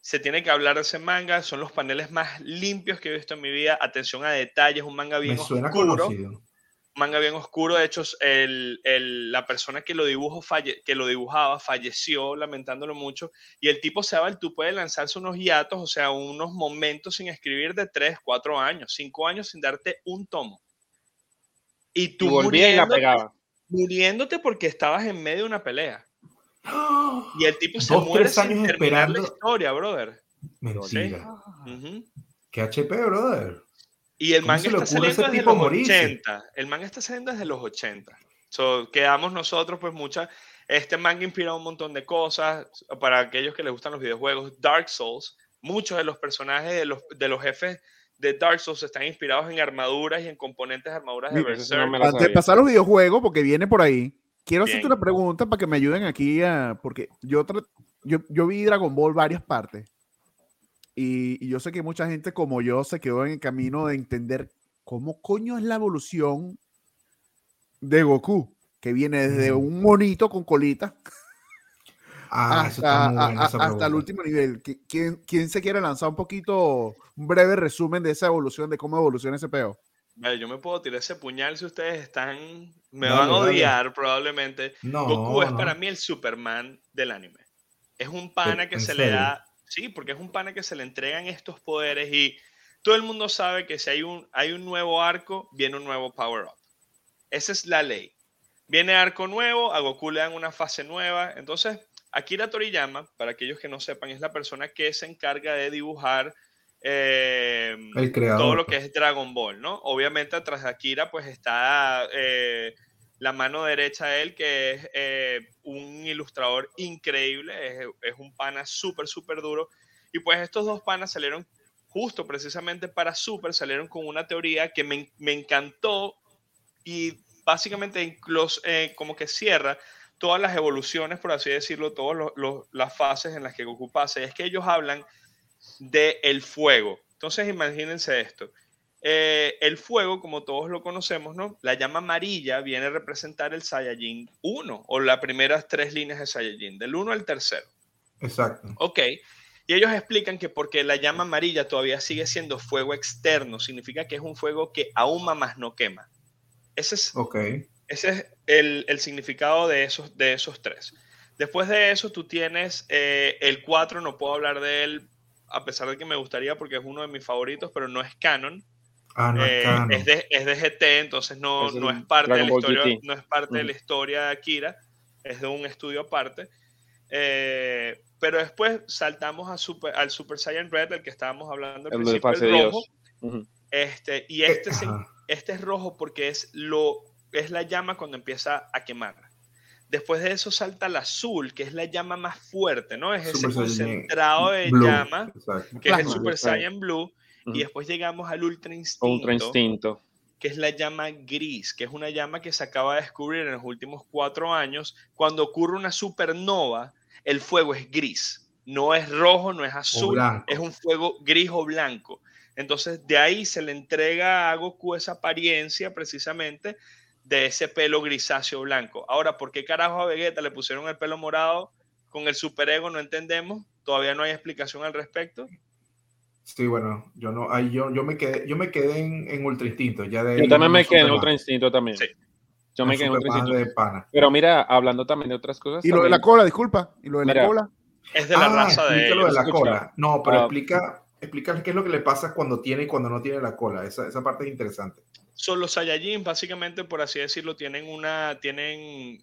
Speaker 1: Se tiene que hablar de ese manga, son los paneles más limpios que he visto en mi vida. Atención a detalles, un manga bien oscuro. Un manga bien oscuro. De hecho, la persona que lo, dibujo que lo dibujaba falleció, lamentándolo mucho. Y el tipo se va, tú puedes lanzarse unos hiatos, o sea, unos momentos sin escribir de 3, 4 años, 5 años sin darte un tomo.
Speaker 4: Y tú volvías y la pegaba
Speaker 1: muriéndote porque estabas en medio de una pelea. Y el tipo se muere años terminar la historia, brother.
Speaker 3: Mentira. ¿Qué HP, brother?
Speaker 1: Y el manga está saliendo desde los 80. El manga está saliendo desde los 80. So, quedamos nosotros, pues, muchas. Este manga inspira un montón de cosas. Para aquellos que les gustan los videojuegos, Dark Souls, muchos de los personajes de los, de los jefes de Dark Souls están inspirados en armaduras y en componentes de armaduras de Berserk.
Speaker 2: Antes de pasar los videojuegos, porque viene por ahí, quiero hacerte una pregunta para que me ayuden aquí a, porque yo, yo, yo vi Dragon Ball varias partes y, yo sé que mucha gente como yo se quedó en el camino de entender cómo coño es la evolución de Goku, que viene desde un monito con colita Ah, hasta, el último nivel. ¿Quién, ¿Quién, se quiere lanzar un poquito, un breve resumen de esa evolución, de cómo evoluciona ese peo?
Speaker 1: yo me puedo tirar ese puñal si ustedes están. Me van a odiar probablemente. Goku es para mí el Superman del anime. Es un pana que se le da. Sí, porque es un pana que se le entregan estos poderes y todo el mundo sabe que si hay un, hay un nuevo arco, viene un nuevo power-up. Esa es la ley. Viene arco nuevo, a Goku le dan una fase nueva. Entonces, Akira Toriyama, para aquellos que no sepan, es la persona que se encarga de dibujar eh, todo lo que es Dragon Ball, ¿no? Obviamente atrás de Akira pues está eh, la mano derecha de él, que es eh, un ilustrador increíble, es, un pana súper, súper duro. Y pues estos dos panas salieron justo precisamente para Super, salieron con una teoría que me, me encantó y básicamente incluso, como que cierra todas las evoluciones, por así decirlo, todas las fases en las que Goku pasa. Es que ellos hablan del el fuego. Entonces, imagínense esto. Eh, el fuego, como todos lo conocemos, ¿no? La llama amarilla viene a representar el Saiyajin 1 o las primeras tres líneas de Saiyajin, del 1 al tercero.
Speaker 3: Exacto.
Speaker 1: Ok. Y ellos explican que porque la llama amarilla todavía sigue siendo fuego externo, significa que es un fuego que ahuma más no quema. Ese es,
Speaker 3: Ok.
Speaker 1: Ese es el, el significado de esos, de esos tres. Después de eso, tú tienes eh, el 4, no puedo hablar de él, a pesar de que me gustaría porque es uno de mis favoritos, pero no es canon.
Speaker 3: Ah, no
Speaker 1: Eh,
Speaker 3: es canon.
Speaker 1: es, de, es de GT, entonces no,
Speaker 4: Es
Speaker 1: no es parte, de la, historia, no es parte de la historia de Akira, es de un estudio aparte. Eh, pero después saltamos a Super, al Super Saiyan Red, del que estábamos hablando al
Speaker 4: El de
Speaker 1: principio, el
Speaker 4: Dios.
Speaker 1: rojo.
Speaker 4: Ujú.
Speaker 1: Este, y
Speaker 3: Eh,
Speaker 1: este, se- este es rojo porque es, lo, es la llama cuando empieza a quemar. Después de eso salta el azul, que es la llama más fuerte, ¿no? Es ese
Speaker 3: Super
Speaker 1: concentrado de
Speaker 3: Blue,
Speaker 1: llama,
Speaker 3: exacto.
Speaker 1: que es el
Speaker 2: Plasma.
Speaker 1: Super. Saiyan Blue.
Speaker 4: Ujú.
Speaker 1: Y después llegamos al Ultra Instinto,
Speaker 4: Ultra instinto.
Speaker 1: que es la llama gris, que es una llama que se acaba de descubrir en los últimos cuatro años. Cuando ocurre una supernova, el fuego es gris. No es rojo, no es azul, es un fuego gris o blanco. Entonces, de ahí se le entrega a Goku esa apariencia precisamente de ese pelo grisáceo blanco. Ahora, ¿por qué carajo a Vegeta le pusieron el pelo morado con el superego? No entendemos. Todavía no hay explicación al respecto.
Speaker 3: Sí, bueno, yo no, ahí yo, yo me quedé, yo me quedé en, en Ultra Instinto. Ya de
Speaker 4: Yo también me quedé en Ultra instinto también.
Speaker 1: Sí.
Speaker 4: Yo me quedé en Ultra instinto.
Speaker 3: de pana.
Speaker 4: Pero mira, hablando también de otras cosas.
Speaker 2: Y lo de la cola, disculpa. Y lo de la cola.
Speaker 1: Es de la
Speaker 3: Ah,
Speaker 1: raza de
Speaker 3: explica lo de la
Speaker 4: escucha.
Speaker 3: cola. No, pero
Speaker 4: Ah.
Speaker 3: explica, explica qué es lo que le pasa cuando tiene y cuando no tiene la cola. Esa, esa parte es interesante.
Speaker 1: Son los Saiyajin, básicamente, por así decirlo, tienen una, tienen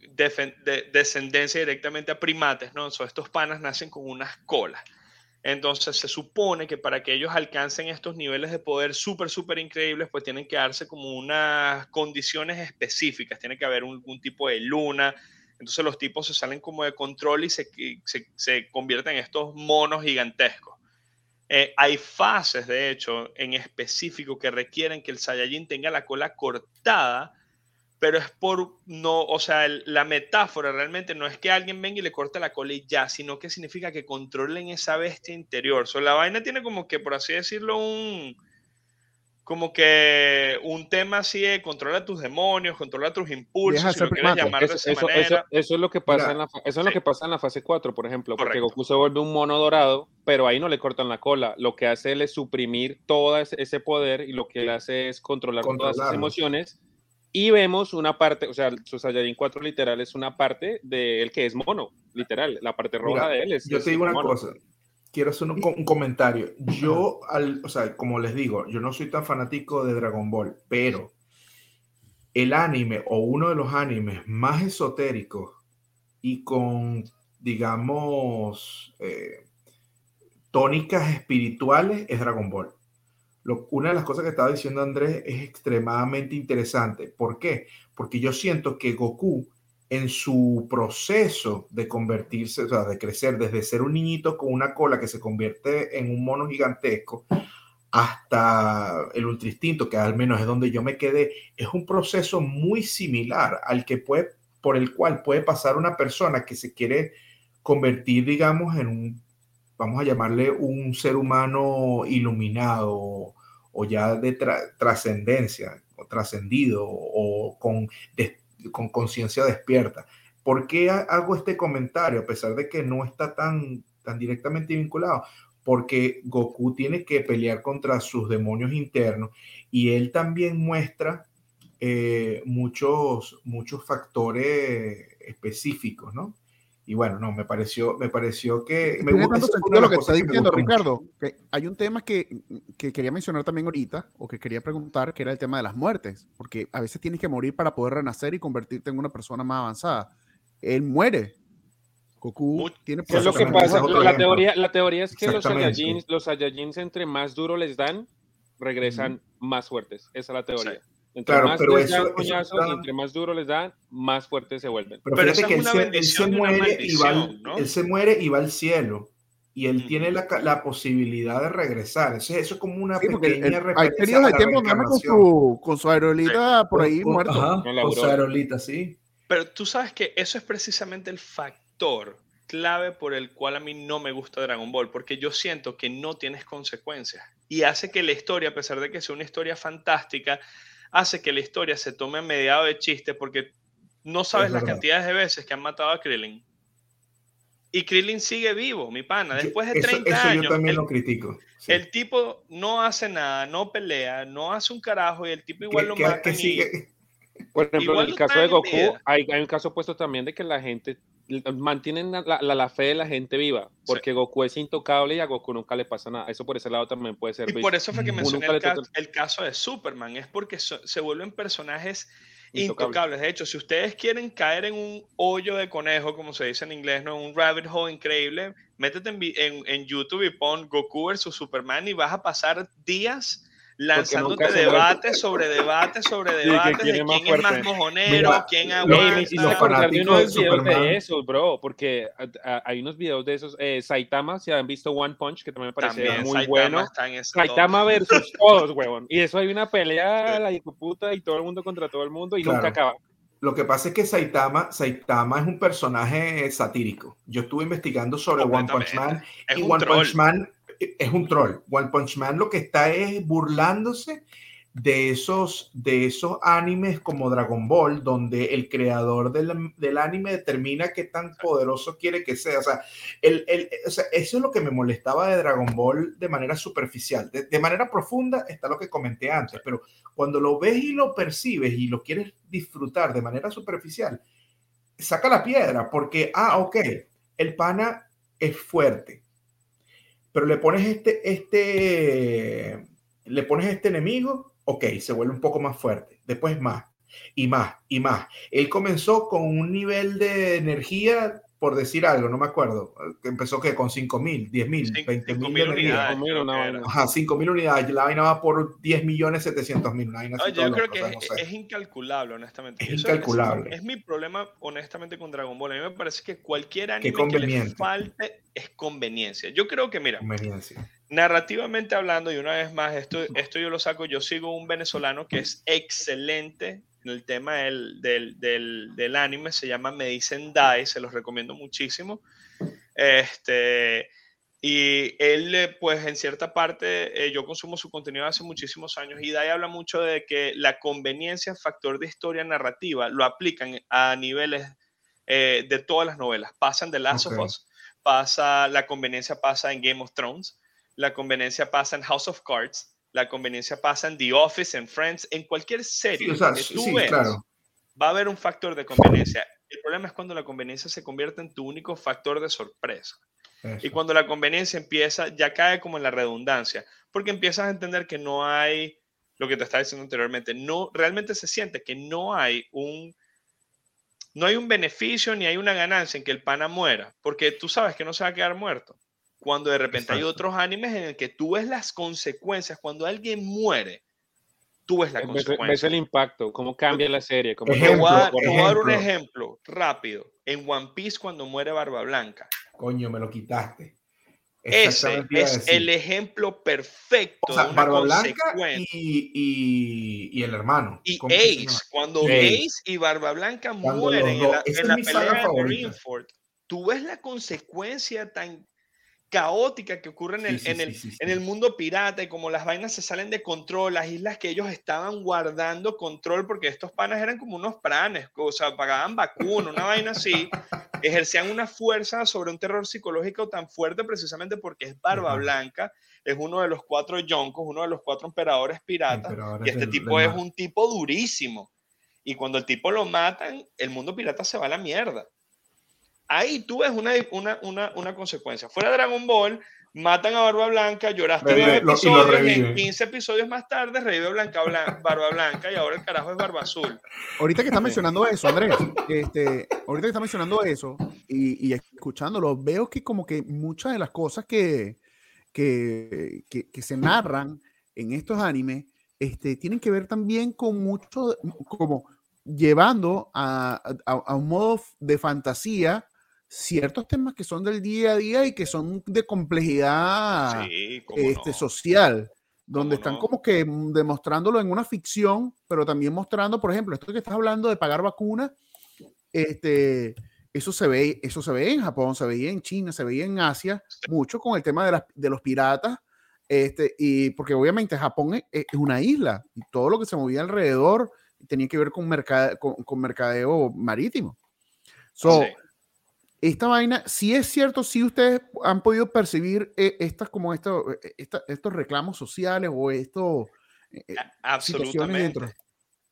Speaker 1: descendencia directamente a primates, ¿no? So, estos panas nacen con unas colas. Entonces se supone que para que ellos alcancen estos niveles de poder súper, súper increíbles, pues tienen que darse como unas condiciones específicas, tiene que haber un, un tipo de luna, entonces los tipos se salen como de control y se, se, se convierten en estos monos gigantescos. Eh, hay fases, de hecho, en específico que requieren que el Saiyajin tenga la cola cortada, pero es por no, o sea, la metáfora realmente no es que alguien venga y le corte la cola y ya, sino que significa que controlen esa bestia interior. So, la vaina tiene como que, por así decirlo, un como que un tema así de controla tus demonios, controla tus impulsos, si lo quieres llamar de
Speaker 4: Eso,
Speaker 1: esa
Speaker 4: eso-
Speaker 1: manera.
Speaker 4: eso- eso es lo que pasa en la, eso es lo
Speaker 1: sí.
Speaker 4: que pasa en la fase 4, por ejemplo, porque
Speaker 1: Correcto.
Speaker 4: Goku se vuelve un mono dorado, pero ahí no le cortan la cola. Lo que hace él es suprimir todo ese, poder y lo que él hace es controlar todas esas emociones. Y vemos una parte, o sea, su Saiyajin 4 literal es una parte de él que es mono, literal. La parte roja
Speaker 3: Mira,
Speaker 4: de él es.
Speaker 3: Yo te digo una
Speaker 4: mono.
Speaker 3: cosa. Quiero hacer un, co- un comentario. Yo, al, o sea, como les digo, yo no soy tan fanático de Dragon Ball, pero el anime o uno de los animes más esotéricos y con, digamos, eh, tónicas espirituales es Dragon Ball. Lo- una de las cosas que estaba diciendo Andrés es extremadamente interesante. ¿Por qué? Porque yo siento que Goku en su proceso de convertirse, o sea, de crecer desde ser un niñito con una cola que se convierte en un mono gigantesco hasta el ultra instinto, que al menos es donde yo me quedé, es un proceso muy similar al que puede, por el cual puede pasar una persona que se quiere convertir, digamos, en un, vamos a llamarle un ser humano iluminado o, ya de tra- trascendencia, o trascendido, o con, des- con conciencia despierta. ¿Por qué ha- hago este comentario a pesar de que no está tan, tan directamente vinculado? Porque Goku tiene que pelear contra sus demonios internos y él también muestra eh, muchos, muchos factores específicos, ¿no? Y bueno, no, me pareció, me pareció que... Me
Speaker 2: Tiene
Speaker 3: gusta-
Speaker 2: sentido lo que está diciendo. Ricardo. Que hay un tema que, que quería mencionar también ahorita, o que quería preguntar, que era el tema de las muertes. Porque a veces tienes que morir para poder renacer y convertirte en una persona más avanzada. Él muere. Goku tiene
Speaker 4: ¿Qué es lo que pasa? La teoría, la teoría es que los. Saiyajins, los Saiyajins entre más duro les dan, regresan más fuertes. Esa es la teoría. Entre
Speaker 3: Claro,
Speaker 4: más
Speaker 3: pero
Speaker 4: les
Speaker 3: eso-
Speaker 4: dan
Speaker 3: eso
Speaker 4: coñazos,
Speaker 3: está-
Speaker 4: entre más duro les dan, más fuertes se vuelven.
Speaker 3: Pero,
Speaker 1: Pero
Speaker 3: fíjate que él se, él se muere y va, al-
Speaker 1: ¿no?
Speaker 3: él se muere y va al cielo. Y él
Speaker 1: Ujú.
Speaker 3: tiene la, la posibilidad de regresar. Eso, eso es como una
Speaker 2: Sí,
Speaker 3: pequeña
Speaker 2: el- hay periodos
Speaker 3: a
Speaker 2: de
Speaker 3: la
Speaker 2: tiempo con su, con su aerolita por ahí
Speaker 3: Con-
Speaker 2: muerto.
Speaker 3: Ajá,
Speaker 4: Con
Speaker 3: con su aerolita, sí.
Speaker 1: Pero tú sabes que eso es precisamente el factor clave por el cual a mí no me gusta Dragon Ball, porque yo siento que no tienes consecuencias y hace que la historia, a pesar de que sea una historia fantástica, hace que la historia se tome a mediado de chiste porque no sabes
Speaker 3: Es
Speaker 1: las cantidades de veces que han matado a Krillin. Y Krillin sigue vivo, mi pana, después de
Speaker 3: Eso-
Speaker 1: 30
Speaker 3: eso,
Speaker 1: años.
Speaker 3: yo también
Speaker 1: el-
Speaker 3: lo critico. sí.
Speaker 1: el tipo no hace nada, no pelea, no hace un carajo y el tipo igual lo
Speaker 3: sigue,
Speaker 4: Por ejemplo, en el caso de Goku, hay, hay, un caso opuesto también de que la gente mantienen la, la, la, fe de la gente viva, porque Goku es intocable y a Goku nunca le pasa nada. Eso por ese lado también puede ser.
Speaker 1: Y por eso fue que mencioné el, caso, el caso de Superman, es porque se vuelven personajes intocables. De hecho, si ustedes quieren caer en un hoyo de conejo, como se dice en inglés, ¿no? un rabbit hole increíble, métete en, en, en YouTube y pon Goku versus Superman y vas a pasar días lanzándote debate sobre debate sobre debate de quién es más mojonero, quién aguanta.
Speaker 4: de unos videos de esos, bro, porque hay unos videos de esos. Eh, Saitama, si han visto One Punch, que también me parece muy Saitama bueno. Saitama versus todos, huevón. Y eso hay una pelea, la hijo puta, y todo el mundo contra todo el mundo y nunca acaba.
Speaker 3: Lo que pasa es que Saitama, Saitama es un personaje satírico. Yo estuve investigando sobre One Punch Man y One Punch Man es un troll. One Punch Man lo que está es burlándose de esos, de esos animes como Dragon Ball, donde el creador del, del anime determina qué tan poderoso quiere que sea. O sea, el, el, o sea, eso es lo que me molestaba de Dragon Ball de manera superficial. De, de, manera profunda está lo que comenté antes, pero cuando lo ves y lo percibes y lo quieres disfrutar de manera superficial, saca la piedra porque, ah, ok, el pana es fuerte pero le pones este, este, le pones este enemigo, ok, se vuelve un poco más fuerte, después más y más y más. Él comenzó con un nivel de energía por decir algo, no me acuerdo, empezó que con 5 mil, 10 mil, 20 mil unidades. Ajá, 5 mil unidades, la vaina va por 10 millones 700 mil.
Speaker 1: yo creo que es, incalculable, honestamente.
Speaker 3: Es incalculable.
Speaker 1: Es, mi problema, honestamente, con Dragon Ball. A mí me parece que cualquier anime que le falte es conveniencia. Yo creo que, mira, narrativamente hablando, y una vez más, esto, esto yo lo saco, yo sigo un venezolano que es excelente en el tema del, del, del, del, anime, se llama Me Dicen Dai, se los recomiendo muchísimo. Este, y él, pues en cierta parte, eh, yo consumo su contenido hace muchísimos años y Dai habla mucho de que la conveniencia, factor de historia narrativa, lo aplican a niveles eh, de todas las novelas. Pasan de Last of Us, pasa, la conveniencia pasa en Game of Thrones, la conveniencia pasa en House of Cards, la conveniencia pasa en The Office, en Friends, en cualquier serie que tú ves, va a haber un factor de conveniencia. El problema es cuando la conveniencia se convierte en tu único factor de sorpresa. Y cuando la conveniencia empieza, ya cae como en la redundancia, porque empiezas a entender que no hay, lo que te estaba diciendo anteriormente, no, realmente se siente que no hay un, no hay un beneficio ni hay una ganancia en que el pana muera, porque tú sabes que no se va a quedar muerto. Cuando de repente hay otros animes en el que tú ves las consecuencias, cuando alguien muere, tú ves la consecuencia.
Speaker 4: Ves el impacto, cómo cambia la serie. Cómo
Speaker 1: te, voy a, dar un ejemplo rápido. En One Piece, cuando muere Barba Blanca.
Speaker 3: Coño, me lo quitaste.
Speaker 1: Ese es el ejemplo perfecto.
Speaker 3: O sea, Barba Blanca y, y, y, el hermano.
Speaker 1: Y Ace, cuando Ace. y Barba Blanca mueren en la, en la pelea de Greenford, tú ves la consecuencia tan caótica que ocurre en el, en, el, en el mundo pirata y como las vainas se salen de control, las islas que ellos estaban guardando control, porque estos panas eran como unos pranes, o sea, pagaban vacuna, una vaina así, ejercían una fuerza sobre un terror psicológico tan fuerte precisamente porque es Barba Blanca, es uno de los cuatro yoncos, uno de los cuatro emperadores piratas, y este tipo es un tipo durísimo. Y cuando el tipo lo matan, el mundo pirata se va a la mierda. Ahí tú ves una, una, una, una consecuencia. Fuera de Dragon Ball, matan a Barba Blanca, lloraste nueve episodios, y 15 episodios más tarde revive Blanca, Barba Blanca y ahora el carajo es Barba Azul.
Speaker 2: Ahorita que está mencionando eso, Andrés, este, ahorita que está mencionando eso y, y, escuchándolo, veo que como que muchas de las cosas que, que, que, que se narran en estos animes este, tienen que ver también con mucho, como llevando a, a, a un modo de fantasía ciertos temas que son del día a día y que son de complejidad este, social, donde están como que demostrándolo en una ficción, pero también mostrando, por ejemplo, esto que estás hablando de pagar vacunas, este, eso se ve, eso se ve en Japón, se veía en China, se veía en Asia, mucho con el tema de, las, de los piratas, este, y porque obviamente Japón es, una isla y todo lo que se movía alrededor tenía que ver con, con, mercadeo marítimo. So, esta vaina, si es cierto, si ustedes han podido percibir eh, estas como esto, eh, estos reclamos sociales o esto
Speaker 1: eh, absolutamente.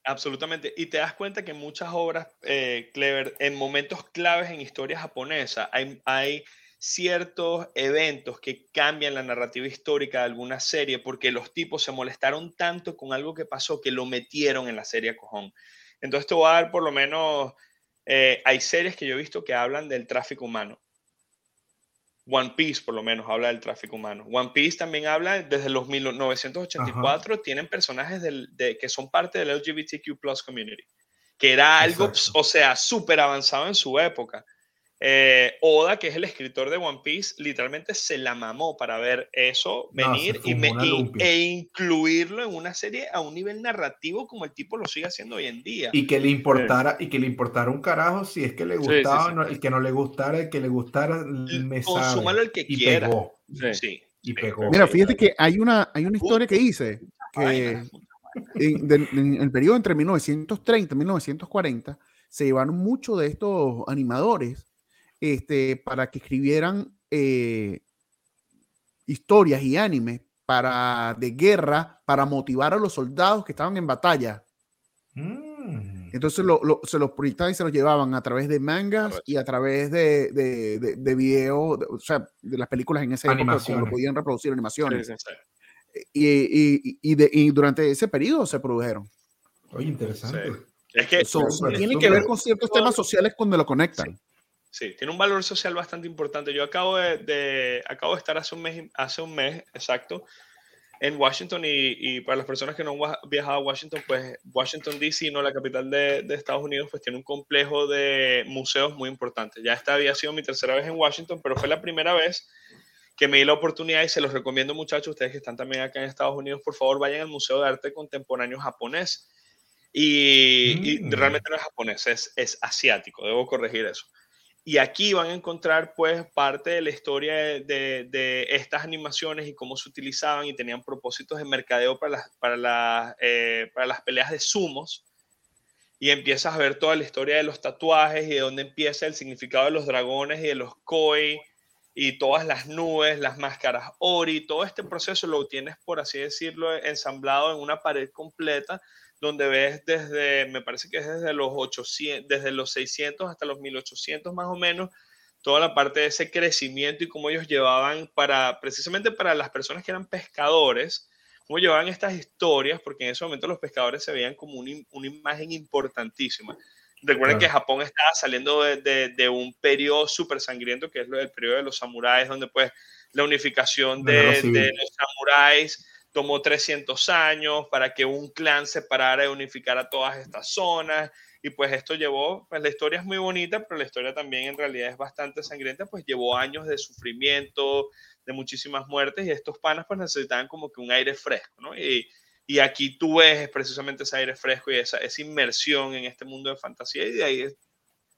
Speaker 1: Absolutamente. Y te das cuenta que muchas obras, eh, Clever, en momentos claves en historia japonesa, hay, hay ciertos eventos que cambian la narrativa histórica de alguna serie porque los tipos se molestaron tanto con algo que pasó que lo metieron en la serie a cojón. Entonces te voy a dar por lo menos, eh, hay series que yo he visto que hablan del tráfico humano. One Piece, por lo menos, habla del tráfico humano. One Piece también habla desde los 1984, tienen personajes de, que son parte del LGBTQ community, que era algo, o sea, súper avanzado en su época. Eh, Oda, que es el escritor de One Piece, literalmente se la mamó para ver eso venir y, e incluirlo en una serie a un nivel narrativo como el tipo lo sigue haciendo hoy en día.
Speaker 3: Y que le importara, y que le importara un carajo si es que le gustaba, el que no le gustara, el que le gustara, me
Speaker 1: Consúmalo el que quiera.
Speaker 3: Y pegó.
Speaker 2: Mira, fíjate que hay una, hay una historia que hice que en, en el periodo entre 1930 y 1940 se llevaron muchos de estos animadores este, para que escribieran eh, historias y animes para, de guerra para motivar a los soldados que estaban en batalla. Mm. Entonces se los proyectaban y se los llevaban a través de mangas y a través de, de, de, videos, o sea, de las películas en ese época, como lo podían reproducir animaciones. Y, y, y, durante ese periodo se produjeron.
Speaker 3: Oye, interesante.
Speaker 1: Es que
Speaker 2: tiene que ver con ciertos temas sociales cuando lo conectan.
Speaker 1: Sí, tiene un valor social bastante importante. Yo acabo de, acabo de estar hace un mes, hace un mes exacto en Washington y, para las personas que no han viajado a Washington, pues Washington DC, no la capital de, de, Estados Unidos, pues tiene un complejo de museos muy importante. Ya esta había sido mi tercera vez en Washington, pero fue la primera vez que me di la oportunidad y se los recomiendo muchachos, ustedes que están también acá en Estados Unidos, por favor vayan al Museo de Arte Contemporáneo Japonés. Y, mm. realmente no es japonés, es, es asiático, debo corregir eso. Y aquí van a encontrar pues parte de la historia de, estas animaciones y cómo se utilizaban y tenían propósitos de mercadeo para las, para, eh, para las peleas de sumos. Y empiezas a ver toda la historia de los tatuajes y de dónde empieza el significado de los dragones y de los koi y todas las nubes, las máscaras ori, todo este proceso lo tienes, por así decirlo, ensamblado en una pared completa donde ves desde, me parece que es desde los 800, desde los 600 hasta los 1800 más o menos, toda la parte de ese crecimiento y cómo ellos llevaban para, precisamente para las personas que eran pescadores, cómo llevaban estas historias, porque en ese momento los pescadores se veían como una imagen importantísima. Recuerden que Japón estaba saliendo de, de, un periodo súper sangriento, que es el periodo de los samuráis, donde pues la unificación de, de los samuráis tomó 300 años para que un clan se parara y unificara todas estas zonas. Y pues esto llevó, pues la historia es muy bonita, pero la historia también en realidad es bastante sangrienta, pues llevó años de sufrimiento, de muchísimas muertes y estos panas pues necesitaban como que un aire fresco, ¿no? Y, y aquí tú ves precisamente ese aire fresco y esa, esa inmersión en este mundo de fantasía y de ahí es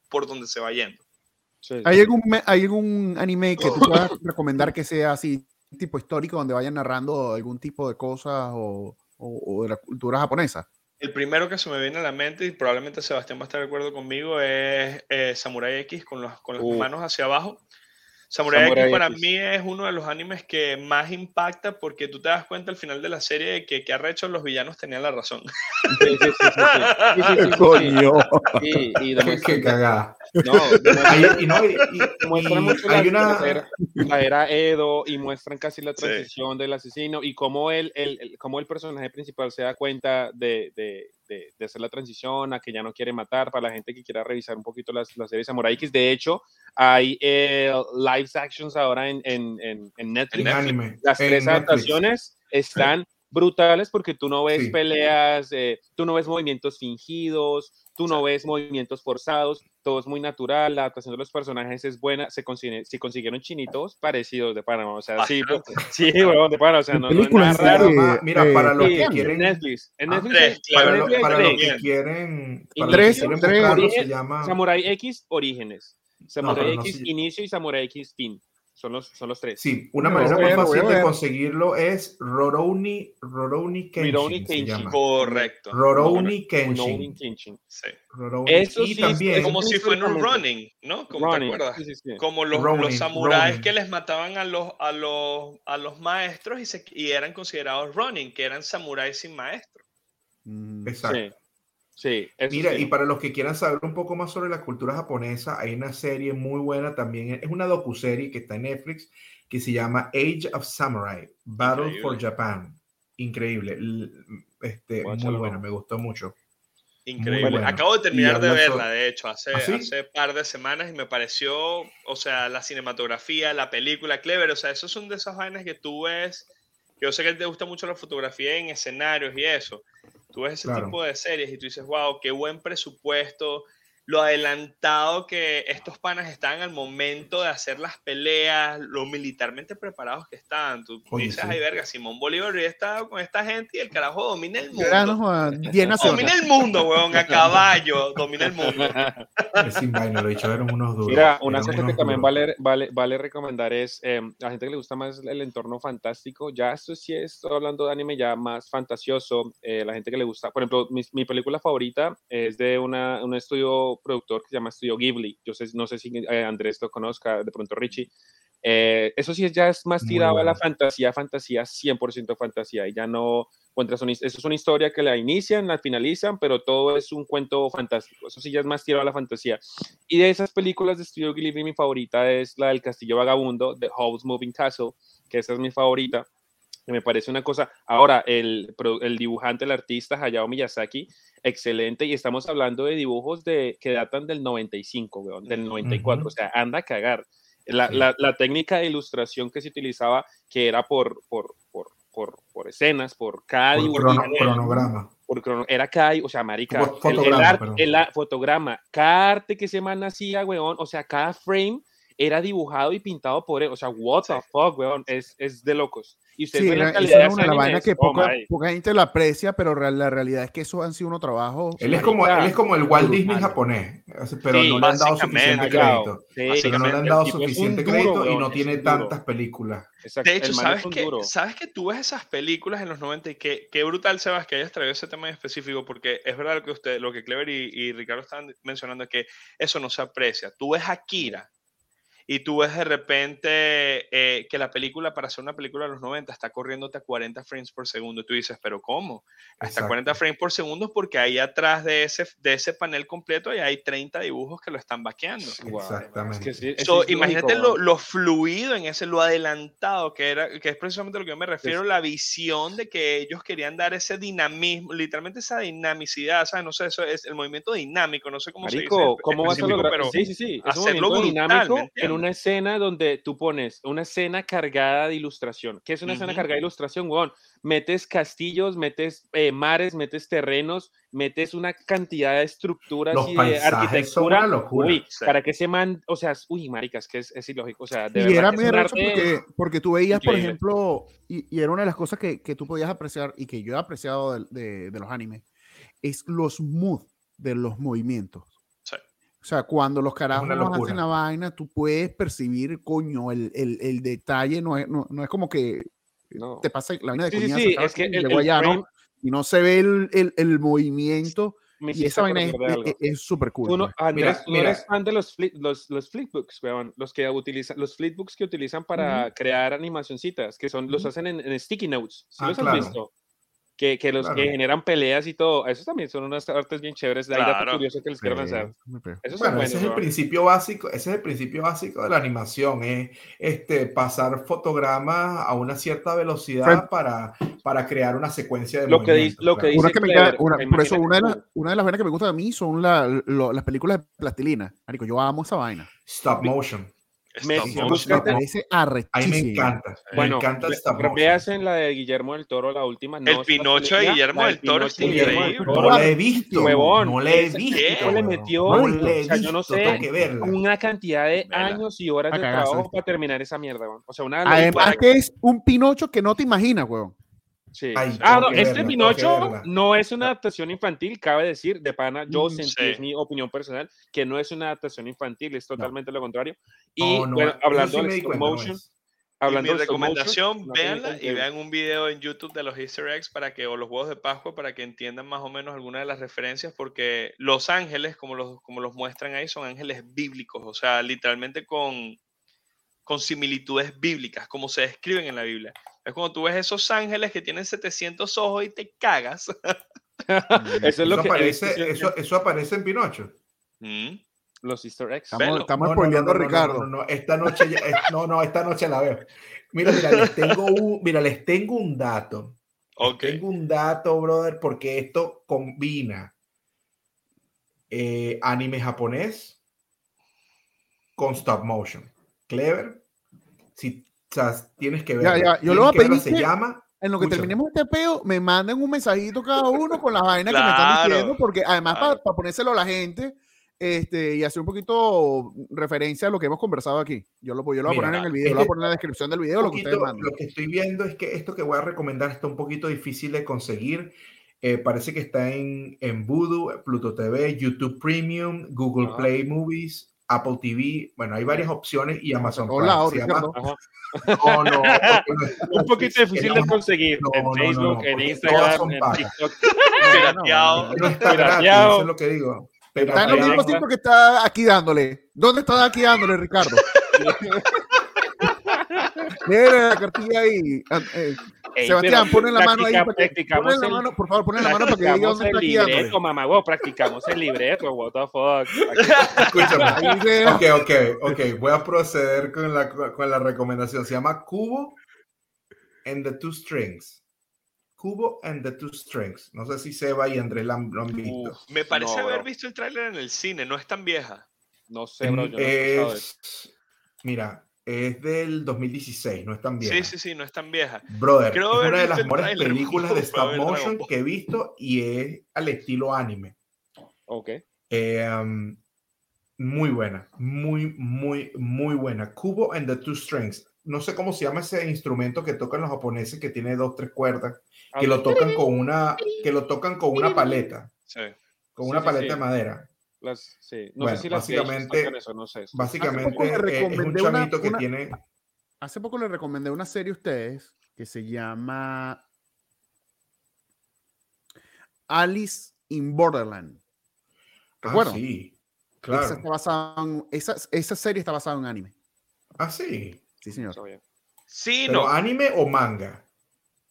Speaker 1: por donde se va yendo.
Speaker 2: ¿Hay, algún, ¿Hay algún anime que tú puedas recomendar que sea así tipo histórico donde vayan narrando algún tipo de cosas o, o, de la cultura japonesa?
Speaker 1: El primero que se me viene a la mente, y probablemente Sebastián va a estar de acuerdo conmigo, es eh, Samurai X con, los, con las manos hacia abajo. Samurai, X para mí es uno de los animes que más impacta porque tú te das cuenta al final de la serie de que, que arrecho los villanos tenían la razón. Sí, sí,
Speaker 2: sí. Coño.
Speaker 3: y Qué cagada.
Speaker 4: No, y, no, y, muestran mucho la, una... la, era, Edo y muestran casi la transición del asesino y cómo el, el, cómo el personaje principal se da cuenta de, de, de, hacer la transición a que ya no quiere matar. Para la gente que quiera revisar un poquito las, la serie Samurai X, de hecho, hay eh, live actions ahora en, en, en, Netflix. Las tres adaptaciones están brutales porque tú no ves peleas, eh, tú no ves movimientos fingidos, tú no ves movimientos forzados, todo es muy natural, la adaptación de los personajes es buena, se, se consiguieron chinitos parecidos de Panamá, o sea, sí, pues, sí, bueno, de Panamá, o sea, no, no es nada raro.
Speaker 3: Mira, para los que quieren...
Speaker 4: En Netflix, en
Speaker 3: Netflix, tres, para, lo, para los que quieren...
Speaker 2: Para tres,
Speaker 3: los que
Speaker 2: tres,
Speaker 3: se llama...
Speaker 4: Samurai X Orígenes, Samurai no, X Inicio y Samurai X Fin. Son los, son los tres.
Speaker 3: Sí, una manera más fácil de conseguirlo es Rorouni, Rorouni Kenshin.
Speaker 1: Kenshin. Correcto.
Speaker 3: Rorouni Kenshin.
Speaker 1: Kenshin. Sí.
Speaker 4: Eso y sí,
Speaker 1: también, como si fuera un running, ¿no? Como te acuerdas. Sí, sí, como los, los samuráis que les mataban a los, a los, a los maestros y, se, y eran considerados running, que eran samuráis sin maestro.
Speaker 3: Mm, Exacto.
Speaker 4: Sí,
Speaker 3: Mira,
Speaker 4: sí.
Speaker 3: y para los que quieran saber un poco más sobre la cultura japonesa, hay una serie muy buena también, es una docuserie que está en Netflix que se llama Age of Samurai, Battle for. Japan. Increíble, este, muy buena, me gustó mucho.
Speaker 1: Increíble.
Speaker 3: bueno.
Speaker 1: Acabo de terminar de verla,
Speaker 3: sobre-
Speaker 1: de hecho, hace,
Speaker 3: ¿Ah, sí?
Speaker 1: hace par de semanas y me pareció, o sea, la cinematografía, la película, clever. O sea, esos son de esas vainas que tú ves. Yo sé que te gusta mucho la fotografía en escenarios y eso. Tú ves ese
Speaker 3: Claro.
Speaker 1: tipo de series y tú dices, wow, qué buen presupuesto. Lo adelantado que estos panas están al momento de hacer las peleas, lo militarmente preparados que están. Tú
Speaker 3: Oye,
Speaker 1: dices,
Speaker 3: sí.
Speaker 1: ay, verga, Simón Bolívar ya está con esta gente y el carajo domina el mundo.
Speaker 2: Era, no jodas, 10 naciones.
Speaker 1: Domina el mundo, weón, a caballo, domina el mundo.
Speaker 3: Es sin vaina, lo dicho, eran unos duros.
Speaker 4: Mira, una cosa que también vale, vale, vale recomendar es eh, a la gente que le gusta más el entorno fantástico. Ya esto sí estoy hablando de anime ya más fantasioso. eh, la gente que le gusta, por ejemplo, mi, mi película favorita es de una, un estudio productor que se llama Estudio Ghibli. Yo sé, no sé si eh, Andrés lo conozca, de pronto Richie. Eh, eso sí ya es más tirado a la
Speaker 3: bueno.
Speaker 4: fantasía, fantasía, 100% fantasía. Y ya no encuentras eso es una historia que la inician, la finalizan, pero todo es un cuento fantástico. Eso sí ya es más tirado a la fantasía. Y de esas películas de Studio Ghibli, mi favorita es la del Castillo Vagabundo, The Howl's Moving Castle, que esa es mi favorita. Me parece una cosa. Ahora, el, el dibujante, el artista Hayao Miyazaki, excelente. Y estamos hablando de dibujos de, que datan del 95, weón, del 94.
Speaker 3: Ujú.
Speaker 4: O sea, anda a cagar. La,
Speaker 3: Sí.
Speaker 4: la- la técnica de ilustración que se utilizaba, que era por, por, por, por, por escenas, por cada
Speaker 3: Por
Speaker 4: dibujo,
Speaker 3: crono- cronograma.
Speaker 4: por crono- era cada, o sea, marica, el- el,
Speaker 3: perdón.
Speaker 4: el fotograma, cada arte que ese man hacía, weón, o sea, cada frame era dibujado y pintado por él, o sea, what the fuck, weón, es, es de locos. Y usted
Speaker 2: Sí,
Speaker 4: la
Speaker 2: era-
Speaker 4: calidad
Speaker 2: era una
Speaker 4: ese
Speaker 2: vainas que
Speaker 4: oh,
Speaker 2: poca,
Speaker 4: my.
Speaker 2: poca gente lo aprecia, pero real- la realidad es que eso han sido unos trabajos.
Speaker 3: Él es como, él es como el Walt Disney
Speaker 4: brutal.
Speaker 3: japonés, pero
Speaker 4: Sí,
Speaker 3: no le han dado suficiente
Speaker 4: Callao.
Speaker 3: crédito.
Speaker 4: Sí,
Speaker 3: no le han dado suficiente
Speaker 4: duro,
Speaker 3: crédito y
Speaker 4: weón,
Speaker 3: no
Speaker 4: es
Speaker 3: tiene tantas películas.
Speaker 4: Exacto,
Speaker 1: De hecho, ¿sabes que,
Speaker 4: duro.
Speaker 1: ¿sabes que tú ves esas películas en los 90 y qué, qué brutal, Sebas, que hayas traído ese tema en específico? Porque es verdad lo que usted, lo que Clever y, y Ricardo estaban mencionando, que eso no se aprecia. Tú ves Akira y tú ves de repente eh, que la película, para hacer una película de los 90, está corriéndote a 40 frames por segundo. Y tú dices, ¿pero cómo? Hasta
Speaker 3: Exacto.
Speaker 1: 40 frames por segundo porque ahí atrás de ese, de ese panel completo ya hay 30 dibujos que lo están vaqueando.
Speaker 4: Wow,
Speaker 3: Exactamente.
Speaker 4: es que sí, es
Speaker 1: So,
Speaker 4: ilógico,
Speaker 1: imagínate lo, lo fluido en ese, lo adelantado que era, que es precisamente lo que yo me refiero, la visión de que ellos querían dar ese dinamismo, literalmente esa dinamicidad, ¿sabes? No sé, eso es el movimiento dinámico, no sé cómo se
Speaker 4: Marico,
Speaker 1: dice.
Speaker 4: ¿cómo vas a lograr?
Speaker 1: pero
Speaker 4: sí, sí, sí. Es un
Speaker 1: hacerlo brutal,
Speaker 4: dinámico
Speaker 1: ¿me
Speaker 4: en
Speaker 1: entiendes?
Speaker 4: Una escena donde tú pones una escena cargada de ilustración. ¿Qué es una escena cargada de ilustración, weón? Metes castillos, metes eh, mares, metes terrenos, metes una cantidad de estructuras
Speaker 3: Los
Speaker 4: y de arquitectura.
Speaker 3: una locura.
Speaker 4: Uy,
Speaker 1: Sí.
Speaker 4: para que ese man, o sea, uy, maricas, que es, es ilógico. O sea, de
Speaker 2: y
Speaker 4: verdad
Speaker 2: era muy
Speaker 4: arte-
Speaker 2: porque, porque tú veías, por ejemplo, y, y era una de las cosas que, que tú podías apreciar y que yo he apreciado de, de- de los animes, es los mood de los movimientos. O sea, cuando los carajos hacen la vaina, tú puedes percibir, coño, el, el, el detalle, no es, no, no es como que
Speaker 4: No.
Speaker 2: te pasa la vaina de
Speaker 4: Sí, sí,
Speaker 2: coñazo,
Speaker 4: sí, es que el,
Speaker 2: allá, ¿no?
Speaker 4: frame
Speaker 2: Y no se ve el, el, el movimiento
Speaker 4: me
Speaker 2: y esa vaina es es- es súper cool.
Speaker 4: Tú no,
Speaker 2: pues.
Speaker 4: Andrés,
Speaker 3: Mira, mira.
Speaker 4: eres fan de los, flip, los, los flipbooks, weón, los que utilizan, los flipbooks que utilizan para crear animacioncitas, que son, los hacen en, en sticky notes, ¿sí
Speaker 3: Ah,
Speaker 4: los
Speaker 3: claro.
Speaker 4: has visto? Que, que los que
Speaker 3: Claro.
Speaker 4: generan peleas y todo, esos también son unas artes bien chéveres, dato
Speaker 1: Claro.
Speaker 4: curioso que les quiero lanzar. son
Speaker 3: Bueno,
Speaker 4: buenos,
Speaker 3: ese es el principio básico, ese es el principio básico de la animación, es este, pasar fotogramas a una cierta velocidad para, para crear una secuencia de
Speaker 4: Lo que dice- lo que dice-
Speaker 2: Una que me una- por eso una de, las, una de las vainas que me gustan a mí son la- lo- las películas de plastilina. Marico, yo amo esa vaina.
Speaker 3: Stop motion.
Speaker 4: Me-
Speaker 2: parece
Speaker 3: A mí me encanta.
Speaker 4: Bueno,
Speaker 3: me encanta motion.
Speaker 4: veas en la de Guillermo del Toro, la última. no
Speaker 1: El Pinocho de Guillermo del Toro es increíble.
Speaker 3: No la he visto.
Speaker 4: Huevón,
Speaker 3: no la he visto.
Speaker 1: tipo
Speaker 4: le
Speaker 3: huevón.
Speaker 4: metió,
Speaker 3: no la he
Speaker 4: sea, yo
Speaker 3: visto,
Speaker 4: no sé,
Speaker 3: tengo que verla.
Speaker 4: una cantidad de
Speaker 1: Vela.
Speaker 4: años y horas de trabajo para terminar esa mierda, weón. O sea, una
Speaker 2: Además que es un Pinocho que no te imaginas, weón.
Speaker 4: Sí.
Speaker 3: Ay,
Speaker 4: ah, no, este
Speaker 3: verla,
Speaker 4: Pinocho no es una adaptación infantil, cabe decir, de pana, yo
Speaker 2: Mm,
Speaker 4: sentí,
Speaker 1: sí.
Speaker 4: es mi opinión personal, que no es una adaptación infantil, es totalmente lo contrario. Y
Speaker 3: No, no,
Speaker 4: bueno,
Speaker 3: eso
Speaker 4: hablando
Speaker 3: di
Speaker 4: stop motion.
Speaker 1: Y
Speaker 4: hablando
Speaker 1: mi
Speaker 4: motion,
Speaker 1: recomendación, véanla y vean un video en YouTube de los Easter eggs para que, o los huevos de Pascua para que entiendan más o menos algunas de las referencias, porque los ángeles, como los, como los muestran ahí, son ángeles bíblicos, o sea, literalmente con, con similitudes bíblicas, como se describen en la Biblia. Es cuando tú ves esos ángeles que tienen 700 ojos y te cagas.
Speaker 4: Eso es lo
Speaker 3: Eso
Speaker 4: que
Speaker 3: aparece, eso, eso aparece en Pinocho.
Speaker 1: Mm.
Speaker 4: los Easter eggs.
Speaker 2: Estamos, estamos
Speaker 3: No, no,
Speaker 2: spoileando
Speaker 3: no,
Speaker 2: a
Speaker 3: no,
Speaker 2: Ricardo.
Speaker 3: No, no, no, esta noche, ya- es- no, no, esta noche la veo. Mira, mira, les tengo un, mira, les tengo un dato. Les
Speaker 1: Ok.
Speaker 3: Tengo un dato, brother, porque esto combina eh, anime japonés con stop motion. Clever. Si sea, tienes que ver.
Speaker 2: Ya, ya, yo le voy a pedir
Speaker 3: se
Speaker 2: que-
Speaker 3: llama.
Speaker 2: En lo que
Speaker 3: Escúchame.
Speaker 2: terminemos este peo, me manden un mensajito cada uno con las vainas que me están
Speaker 1: Claro,
Speaker 2: diciendo, porque además
Speaker 1: claro.
Speaker 2: para ponérselo a la gente este, y hacer un poquito referencia a lo que hemos conversado aquí. Yo lo, yo lo voy a
Speaker 3: Mira,
Speaker 2: poner en el video,
Speaker 3: es
Speaker 2: lo voy a
Speaker 3: que
Speaker 2: poner en la descripción del video,
Speaker 3: Un
Speaker 2: lo que ustedes
Speaker 3: poquito,
Speaker 2: mandan.
Speaker 3: lo que estoy viendo es que esto que voy a recomendar está un poquito difícil de conseguir. Eh, parece que está en, en Voodoo, Pluto TV, YouTube Premium, Google
Speaker 4: Ajá.
Speaker 3: Play Movies, Apple TV. Bueno, hay varias opciones y Amazon
Speaker 2: todos
Speaker 3: Prime. llama-
Speaker 2: Ricardo.
Speaker 3: No, no, no
Speaker 4: Un poquito difícil de conseguir
Speaker 3: no,
Speaker 4: en
Speaker 3: no, no,
Speaker 4: Facebook,
Speaker 3: no,
Speaker 4: en Instagram, en. TikTok.
Speaker 1: Pirateado.
Speaker 3: no está gratis,
Speaker 4: Pirateado.
Speaker 3: eso es lo que digo.
Speaker 2: Está en los
Speaker 3: Pirateado.
Speaker 2: mismos sitios que está aquí dándole. ¿Dónde está aquí dándole, Ricardo? Mira la cartilla ahí. Ah, eh,
Speaker 4: Ey,
Speaker 2: Sebastián, ponle la mano ahí.
Speaker 4: practica-
Speaker 2: para que-
Speaker 4: practicamos
Speaker 2: ponle la
Speaker 4: el-
Speaker 2: mano, por favor, ponle la mano para que diga
Speaker 4: Practicamos
Speaker 2: dónde está
Speaker 4: libreto, mamá, huevo, practicamos el libreto, what the fuck.
Speaker 3: Escúchame. Ok, ok, ok. Voy a proceder con la, con la recomendación. Se llama Cubo and the Two Strings. Cubo and the Two Strings. No sé si Seba y Andrés lo han, lo han visto.
Speaker 4: Uf,
Speaker 1: Me parece
Speaker 4: no,
Speaker 1: haber
Speaker 4: bro.
Speaker 1: visto el tráiler en el cine, no es tan vieja.
Speaker 4: No sé, bro, yo no
Speaker 3: es, mira, es del 2016, no es tan vieja.
Speaker 1: Sí, sí, sí, no es tan vieja.
Speaker 3: Brother,
Speaker 1: Creo
Speaker 3: es una de las mejores películas de stop motion que he visto y es al estilo anime.
Speaker 4: Ok.
Speaker 3: Eh, um, muy buena, muy, muy, muy buena. Cubo and the Two Strings. No sé cómo se llama ese instrumento que tocan los japoneses que tiene dos, tres cuerdas, que lo tocan con una, que lo tocan con una paleta,
Speaker 1: Sí.
Speaker 3: con una
Speaker 4: sí,
Speaker 3: paleta
Speaker 4: sí.
Speaker 3: de madera.
Speaker 4: Las, sí. No
Speaker 3: Bueno,
Speaker 4: sé si las
Speaker 3: básicamente-
Speaker 4: eso, no sé.
Speaker 3: Básicamente
Speaker 2: le
Speaker 3: eh, es un
Speaker 2: recomendé una-
Speaker 3: chamito que
Speaker 2: una-
Speaker 3: tiene.
Speaker 2: Hace poco les recomendé una serie a ustedes que se llama Alice in Borderland.
Speaker 3: Ah,
Speaker 2: ¿Recuerdan?
Speaker 3: sí,
Speaker 2: Esa,
Speaker 3: claro.
Speaker 2: está basada en- esa, esa serie está basada en anime.
Speaker 3: Ah, sí.
Speaker 2: Sí, señor.
Speaker 1: Sí,
Speaker 3: Pero
Speaker 1: no,
Speaker 3: anime o manga.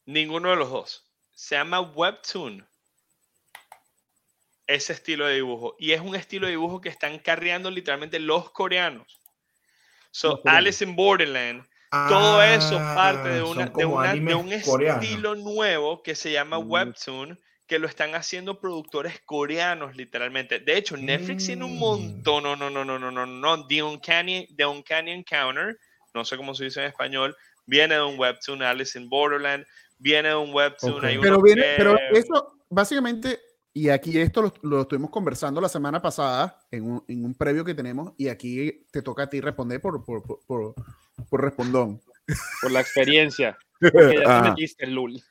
Speaker 1: ninguno de los dos. Se llama Webtoon. Ese estilo de dibujo. Y es un estilo de dibujo que están carreando literalmente los coreanos. So,
Speaker 2: Los coreanos.
Speaker 1: Alice in Borderland Todo eso parte de,
Speaker 3: Ah,
Speaker 1: una, de, una- de un estilo nuevo que se llama
Speaker 4: Mm.
Speaker 1: Webtoon, que lo están haciendo productores coreanos, literalmente. De hecho, Netflix tiene un
Speaker 3: Mm.
Speaker 1: montón, no, no, no, no, no, no, no, The Uncanny, The Uncanny Encounter, no sé cómo se dice en español, viene de un Webtoon, Alice in Borderland, viene de un Webtoon, hay
Speaker 2: Pero viene,
Speaker 1: que-
Speaker 2: pero eso básicamente, y aquí esto lo, lo estuvimos conversando la semana pasada en un, en un previo que tenemos, y aquí te toca a ti responder por, por, por, por, por respondón.
Speaker 4: Por la experiencia. Porque ya te
Speaker 2: Ajá.
Speaker 4: metiste el lul.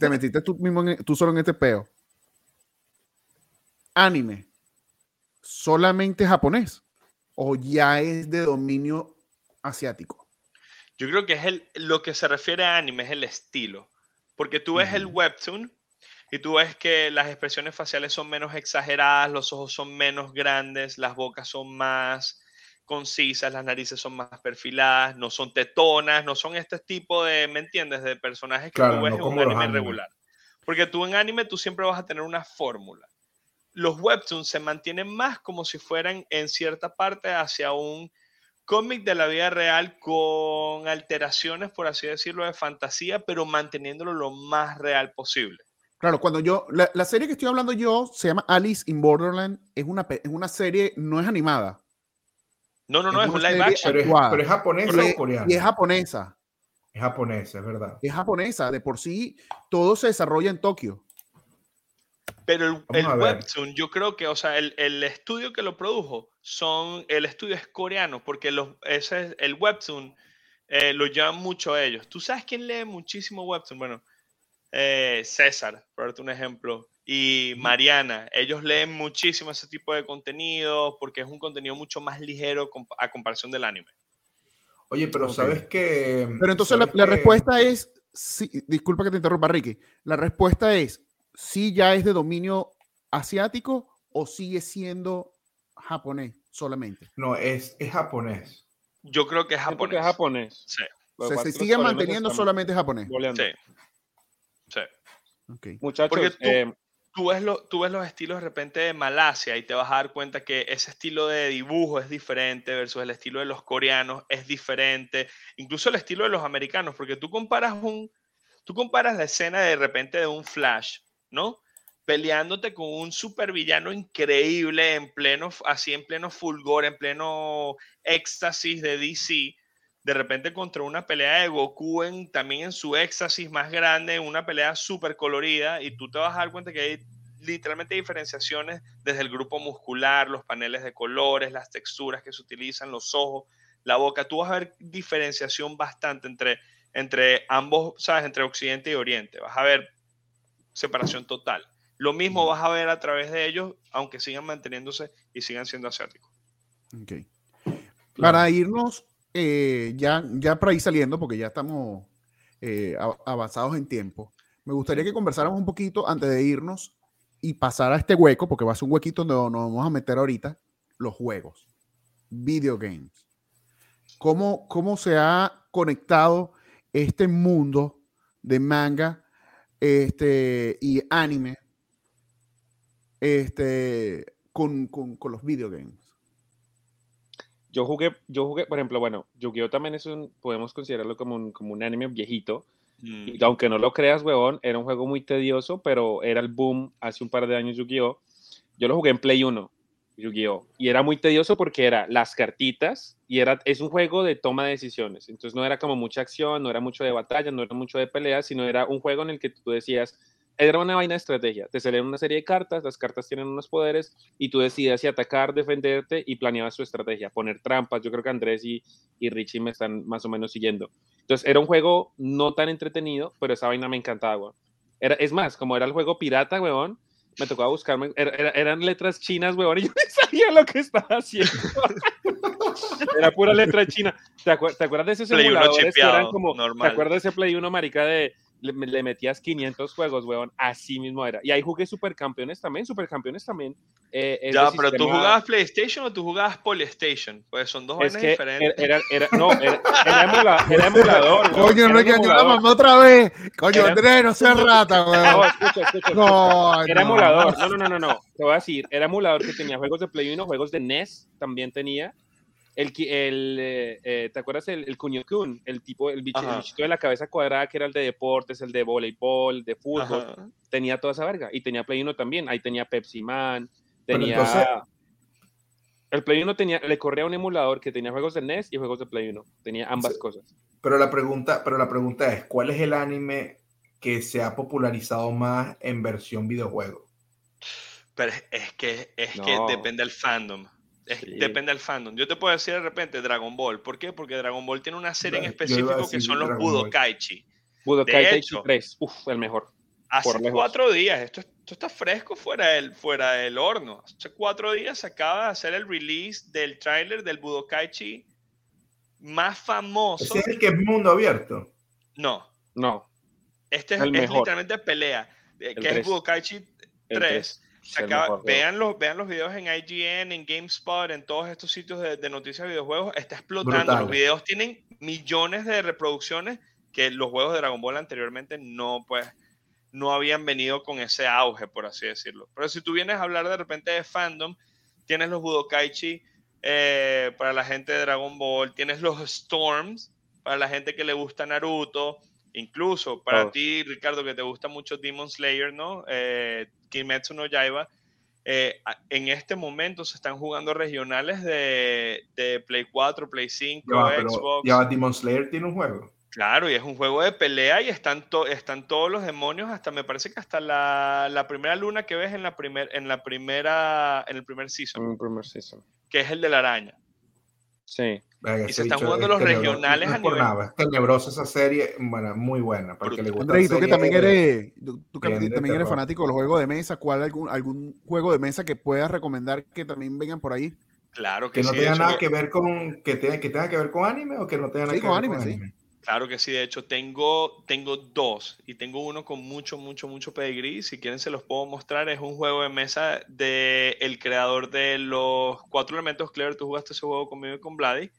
Speaker 2: Te metiste tú mismo, en- tú solo en este peo. Anime, solamente japonés o ya es de dominio asiático.
Speaker 1: Yo creo que es el, lo que se refiere a anime, es el estilo. Porque tú ves el webtoon y tú ves que las expresiones faciales son menos exageradas, los ojos son menos grandes, las bocas son más concisas, las narices son más perfiladas, no son tetonas, no son este tipo de, ¿me entiendes? De personajes que
Speaker 3: Claro,
Speaker 1: tú ves
Speaker 3: no
Speaker 1: en un anime
Speaker 3: anime.
Speaker 1: regular. Porque tú en anime tú siempre vas a tener una fórmula. Los webtoons se mantienen más como si fueran en cierta parte hacia un cómic de la vida real con alteraciones, por así decirlo, de fantasía, pero manteniéndolo lo más real posible.
Speaker 2: Claro, cuando yo, la, la serie que estoy hablando yo se llama Alice in Borderland, es una, es una serie, no es animada,
Speaker 1: No, no, no,
Speaker 2: Es
Speaker 1: es un
Speaker 2: una
Speaker 1: live
Speaker 2: serie
Speaker 1: action.
Speaker 3: Pero es,
Speaker 2: Actuada.
Speaker 3: pero es japonesa
Speaker 2: y,
Speaker 3: o coreana.
Speaker 2: y es japonesa,
Speaker 3: Es japonesa, es verdad.
Speaker 2: es japonesa, de por sí todo se desarrolla en Tokio.
Speaker 1: Pero el, el
Speaker 3: a
Speaker 1: webtoon, yo creo que, o sea, el, el estudio que lo produjo, son, el estudio es coreano, porque los, ese, es- el webtoon eh, lo llevan mucho ellos. ¿Tú sabes quién lee muchísimo webtoon? Bueno, eh, César, por darte un ejemplo, y Mariana, ellos leen muchísimo ese tipo de contenido porque es un contenido mucho más ligero a comparación del anime.
Speaker 3: Oye, pero sabes que.
Speaker 2: Pero entonces la, respuesta es, sí, disculpa que te interrumpa, Ricky, la respuesta es, si ya es de dominio asiático o sigue siendo japonés solamente.
Speaker 3: No, es, es japonés.
Speaker 1: Yo creo que es
Speaker 4: que
Speaker 1: japonés.
Speaker 4: es japonés.
Speaker 1: Sí,
Speaker 2: O sea, se sigue manteniendo solamente japonés.
Speaker 1: sí, sí.
Speaker 2: Ok.
Speaker 4: Muchachos,
Speaker 1: Porque tú-
Speaker 4: eh,
Speaker 1: tú ves, lo, tú ves los estilos de repente de Malasia y te vas a dar cuenta que ese estilo de dibujo es diferente versus el estilo de los coreanos es diferente, incluso el estilo de los americanos, porque tú comparas un, tú comparas la escena de repente de un Flash, ¿no? Peleándote con un supervillano increíble en pleno, así en pleno fulgor, en pleno éxtasis de DC, de repente contra una pelea de Goku en, también en su éxtasis más grande, una pelea súper colorida, y tú te vas a dar cuenta que hay literalmente diferenciaciones desde el grupo muscular, los paneles de colores, las texturas que se utilizan, los ojos, la boca. Tú vas a ver diferenciación bastante entre, entre ambos, ¿sabes? Entre Occidente y Oriente. Vas a ver separación total. Lo mismo vas a ver a través de ellos, aunque sigan manteniéndose y sigan siendo asiáticos.
Speaker 2: Okay. Para irnos eh, ya, ya para ir saliendo, porque ya estamos eh, avanzados en tiempo, me gustaría que conversáramos un poquito antes de irnos y pasar a este hueco, porque va a ser un huequito donde nos vamos a meter ahorita, los juegos, video games. ¿Cómo, cómo se ha conectado este mundo de manga este, y anime este, con, con, con los video games?
Speaker 4: Yo jugué, yo jugué, por ejemplo, bueno, Yu-Gi-Oh también es un, podemos considerarlo como un, como un anime viejito. Mm. Y aunque no lo creas, huevón, era un juego muy tedioso, pero era el boom hace un par de años Yu-Gi-Oh. Yo lo jugué en Play 1, Yu-Gi-Oh! Y era muy tedioso porque era las cartitas y era, es un juego de toma de decisiones. Entonces no era como mucha acción, no era mucho de batalla, no era mucho de pelea, sino era un juego en el que tú decías, era una vaina de estrategia. Te salían una serie de cartas, las cartas tienen unos poderes y tú decides si atacar, defenderte y planeabas tu estrategia, poner trampas. Yo creo que Andrés y, y Richie me están más o menos siguiendo. Entonces era un juego no tan entretenido, pero esa vaina me encantaba, Era, es más, como era el juego pirata, weón, me tocaba buscarme, eran letras chinas, weón, y yo no sabía lo que estaba haciendo. era pura letra china. ¿Te, acuerdas de esos simuladores que eran como, ¿te acuerdas de ese Play 1, marica, de le, metías 500 juegos, weón, así mismo era. Y ahí jugué Supercampeones también, Supercampeones también.
Speaker 1: Eh, ya, pero tú jugabas PlayStation o tú jugabas Polystation, pues son dos vainas diferentes.
Speaker 4: Era, era, no, era, era, emulador.
Speaker 2: Coño, no hay que la mamá otra vez. Coño, Andrés, no seas rata, weón.
Speaker 4: No, escucha, escucha. No, era emulador. No, no, no, no, no. Te voy a decir, era emulador que tenía juegos de Play 1, juegos de NES también tenía el, el eh, eh, ¿te acuerdas el, el Kun? El tipo, el, bichito de la cabeza cuadrada que era el de deportes, el de voleibol, de fútbol. Tenía toda esa verga. Y tenía Play 1 también. Ahí tenía Pepsi Man, tenía... El Play 1 tenía, le corría un emulador que tenía juegos de NES y juegos de Play 1. Tenía ambas cosas.
Speaker 3: Pero la, pregunta, pero la pregunta es, ¿cuál es el anime que se ha popularizado más en versión videojuego?
Speaker 1: Pero es que, es que depende del fandom. Depende del fandom. Yo te puedo decir de repente Dragon Ball. ¿Por qué? Porque Dragon Ball tiene una serie en específico que son los Budokaichi.
Speaker 4: Budokaichi 3. Uf, el mejor.
Speaker 1: Hace cuatro días. Esto, esto, está fresco fuera del, fuera del horno. Hace cuatro días se acaba de hacer el release del tráiler del Budokaichi más famoso.
Speaker 3: ¿Ese es el que es mundo abierto?
Speaker 1: No.
Speaker 4: No.
Speaker 1: Este es, literalmente pelea. Eh, que es Budokaichi 3 vean, los, vean los videos en IGN, en GameSpot, en todos estos sitios de, noticias de videojuegos. Está explotando. Los videos tienen millones de reproducciones que los juegos de Dragon Ball anteriormente no, pues, no habían venido con ese auge, por así decirlo. Pero si tú vienes a hablar de repente de fandom, tienes los Budokaichi eh, para la gente de Dragon Ball, tienes los Storms para la gente que le gusta Naruto, incluso para ti, Ricardo, que te gusta mucho Demon Slayer, ¿no? Eh, Kimetsu no Yaiba, eh, en este momento se están jugando regionales de, de Play 4, Play 5, Xbox.
Speaker 3: Ya Demon Slayer tiene un juego.
Speaker 1: Claro, y es un juego de pelea y están, están todos los demonios, hasta me parece que hasta la, la primera luna que ves en la, primer, en la primera, en el primer season.
Speaker 4: En el primer season.
Speaker 1: Que es el de la araña.
Speaker 4: Sí.
Speaker 1: Y se están jugando los regionales
Speaker 3: a nivel. Nada, es tenebrosa esa serie, bueno, muy buena. Para que le
Speaker 2: tú que también eres, tú, también eres fanático de los juegos de mesa, ¿cuál algún, algún juego de mesa que puedas recomendar que también vengan por ahí?
Speaker 1: Claro que,
Speaker 3: que no tenga nada que ver con que tenga, que tenga que ver con anime o que no tenga nada que ver con anime.
Speaker 1: Claro que sí, de hecho tengo, tengo dos y tengo uno con mucho, mucho, mucho pedigrí. Si quieren se los puedo mostrar. Es un juego de mesa del el creador de los cuatro elementos Clever. Tú jugaste ese juego conmigo y con Vladi.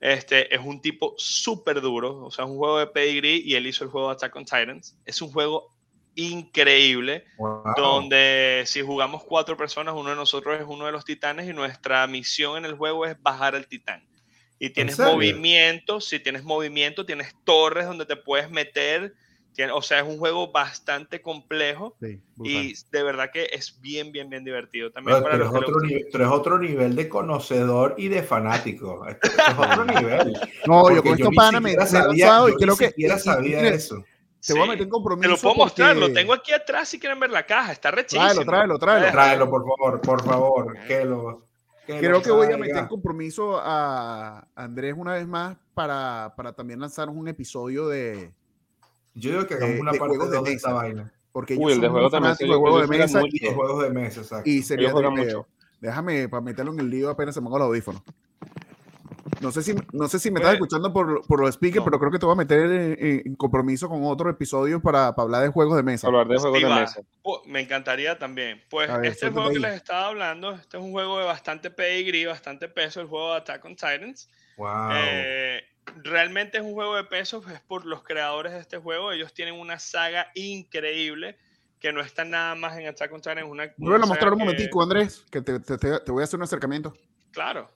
Speaker 1: Este es un tipo súper duro, o sea, es un juego de pedigree y él hizo el juego Attack on Titans. Es un juego increíble,
Speaker 3: Wow.
Speaker 1: donde si jugamos cuatro personas, uno de nosotros es uno de los titanes y nuestra misión en el juego es bajar al titán. Y tienes movimiento, si tienes movimiento, tienes torres donde te puedes meter, tiene- o sea, es un juego bastante complejo
Speaker 2: Sí,
Speaker 1: y de verdad que es bien, bien, bien divertido. También
Speaker 3: Pero
Speaker 1: para
Speaker 3: tú,
Speaker 1: los le
Speaker 3: otro nivel, eres otro nivel de conocedor y de fanático. Esto, esto es otro nivel.
Speaker 2: No,
Speaker 3: Porque
Speaker 2: yo con estos
Speaker 3: ni
Speaker 2: panas me, me he
Speaker 3: sabía-
Speaker 2: lanzado y creo
Speaker 3: ni
Speaker 2: que.
Speaker 3: siquiera
Speaker 2: y- y-
Speaker 3: sabía eso.
Speaker 2: Te voy a meter en compromiso.
Speaker 1: Te lo puedo mostrar, lo tengo aquí atrás si quieren ver la caja, está rechísimo.
Speaker 2: Tráelo, tráelo, tráelo.
Speaker 3: Tráelo, por favor, por favor. Que lo, que
Speaker 2: Creo
Speaker 3: lo
Speaker 2: que voy a meter en compromiso a Andrés una vez más para, para también lanzarnos un episodio de.
Speaker 3: Yo digo que hagamos una
Speaker 2: de
Speaker 3: parte de
Speaker 2: de
Speaker 3: de esta
Speaker 2: mesa.
Speaker 3: vaina.
Speaker 2: Porque
Speaker 4: Uy, el de
Speaker 2: son muy
Speaker 4: juegos de mesa,
Speaker 2: fanáticos de mesa
Speaker 4: mucho.
Speaker 3: Y de juegos de mesa, exacto.
Speaker 2: y sería
Speaker 4: mucho.
Speaker 2: Déjame para meterlo en el lío apenas se me ponga los audífonos. No sé si, no sé si me
Speaker 1: Pues-
Speaker 2: estás escuchando por, por los speakers,
Speaker 1: No.
Speaker 2: pero creo que te voy a meter en, en- compromiso con otro episodio para, para hablar de juegos de mesa.
Speaker 4: Hablar de juegos
Speaker 1: Sí,
Speaker 4: de
Speaker 1: va.
Speaker 4: mesa.
Speaker 1: Me encantaría también. Pues
Speaker 2: ver,
Speaker 1: este juego que
Speaker 2: ahí.
Speaker 1: les estaba hablando, este es un juego de bastante pedigree, bastante peso, el juego de Attack on Titans.
Speaker 3: Wow.
Speaker 1: Eh, realmente es un juego de peso, es por los creadores de este juego. Ellos tienen una saga increíble que no está nada más en Attack on Titans. Una, una
Speaker 2: Vuelve a mostrar un
Speaker 1: que-
Speaker 2: momentico, Andrés, que te, te- te- te voy a hacer un acercamiento.
Speaker 1: Claro.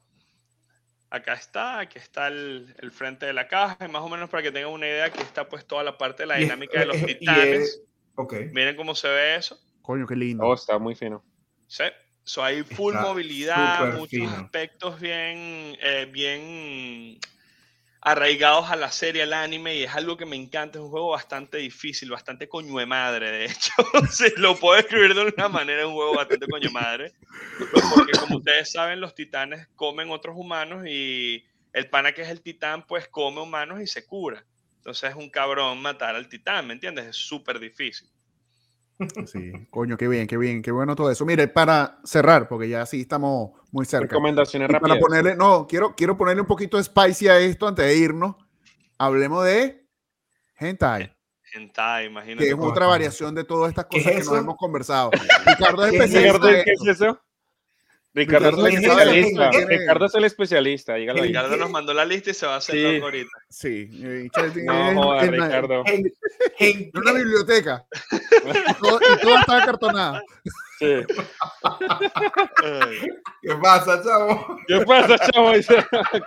Speaker 1: Acá está, aquí está el, el frente de la caja, y más o menos para que tengan una idea, aquí está pues toda la parte de la
Speaker 3: es-
Speaker 1: dinámica de los
Speaker 3: y
Speaker 1: titanes.
Speaker 3: es- Ok.
Speaker 1: Miren cómo se ve eso.
Speaker 2: Coño, qué lindo.
Speaker 4: Oh, está muy fino.
Speaker 1: Sí. So, hay full
Speaker 3: Está
Speaker 1: movilidad, muchos
Speaker 3: fino.
Speaker 1: aspectos bien, eh, bien arraigados a la serie, al anime, y es algo que me encanta. Es un juego bastante difícil, bastante coño de madre, de hecho. si lo puedo escribir de una manera, es un juego bastante coño de madre. Porque como ustedes saben, los titanes comen otros humanos y el pana que es el titán, pues come humanos y se cura. Entonces es un cabrón matar al titán, ¿me entiendes? Es súper difícil.
Speaker 2: Sí, coño, qué bien, qué bien, qué bueno todo eso. Mire, para cerrar, porque ya sí estamos muy cerca.
Speaker 4: Recomendaciones
Speaker 2: Y para
Speaker 4: rápidas.
Speaker 2: ponerle, no, quiero, quiero ponerle un poquito de spicy a esto antes de irnos. Hablemos de hentai,
Speaker 1: Hentai, imagínate.
Speaker 2: que es otra variación de todas estas
Speaker 3: ¿Qué
Speaker 2: cosas
Speaker 3: es
Speaker 2: que nos hemos conversado. Ricardo es
Speaker 3: ¿Qué es
Speaker 2: especialista.
Speaker 4: ¿qué es eso? Ricardo,
Speaker 2: Ricardo
Speaker 4: es el
Speaker 3: es el-
Speaker 4: especialista. Ricardo es el especialista.
Speaker 1: Ricardo nos mandó la lista y se va a hacer
Speaker 4: Sí.
Speaker 1: ahorita.
Speaker 2: Sí,
Speaker 4: No
Speaker 2: es la-
Speaker 4: Ricardo.
Speaker 3: En- en-
Speaker 2: en una biblioteca. y, todo, y todo está acartonado.
Speaker 4: Sí.
Speaker 3: ¿Qué pasa, chavo?
Speaker 4: ¿Qué pasa, chavo? Dice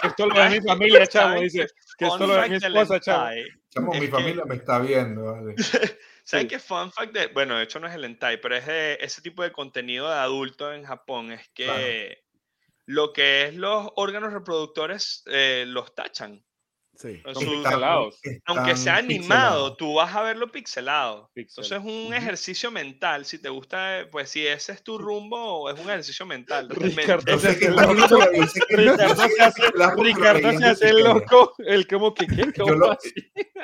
Speaker 4: que esto lo ve mi familia, chavo.
Speaker 1: ¿Saben
Speaker 4: Dice que esto lo ve mi esposa, chavo.
Speaker 1: Es
Speaker 3: mi
Speaker 1: que-
Speaker 3: familia me está viendo, vale.
Speaker 1: ¿Saben
Speaker 4: Sí.
Speaker 1: qué fun fact de, bueno, de hecho no es el hentai, pero es de ese tipo de contenido de adulto en Japón, es que
Speaker 3: Claro.
Speaker 1: lo que es los órganos reproductores eh, los tachan.
Speaker 2: Sí.
Speaker 1: Son
Speaker 4: Son
Speaker 1: sus-
Speaker 4: pixelados.
Speaker 1: aunque sea animado, tú vas a verlo pixelado.
Speaker 4: Pixel.
Speaker 1: Entonces es un ejercicio mental. Si te gusta, pues si ese es tu rumbo, es un ejercicio mental.
Speaker 4: Ricardo se hace,
Speaker 3: película
Speaker 4: Ricardo se hace loco. El como que, ¿qué? ¿Cómo
Speaker 3: Yo lo-
Speaker 4: así?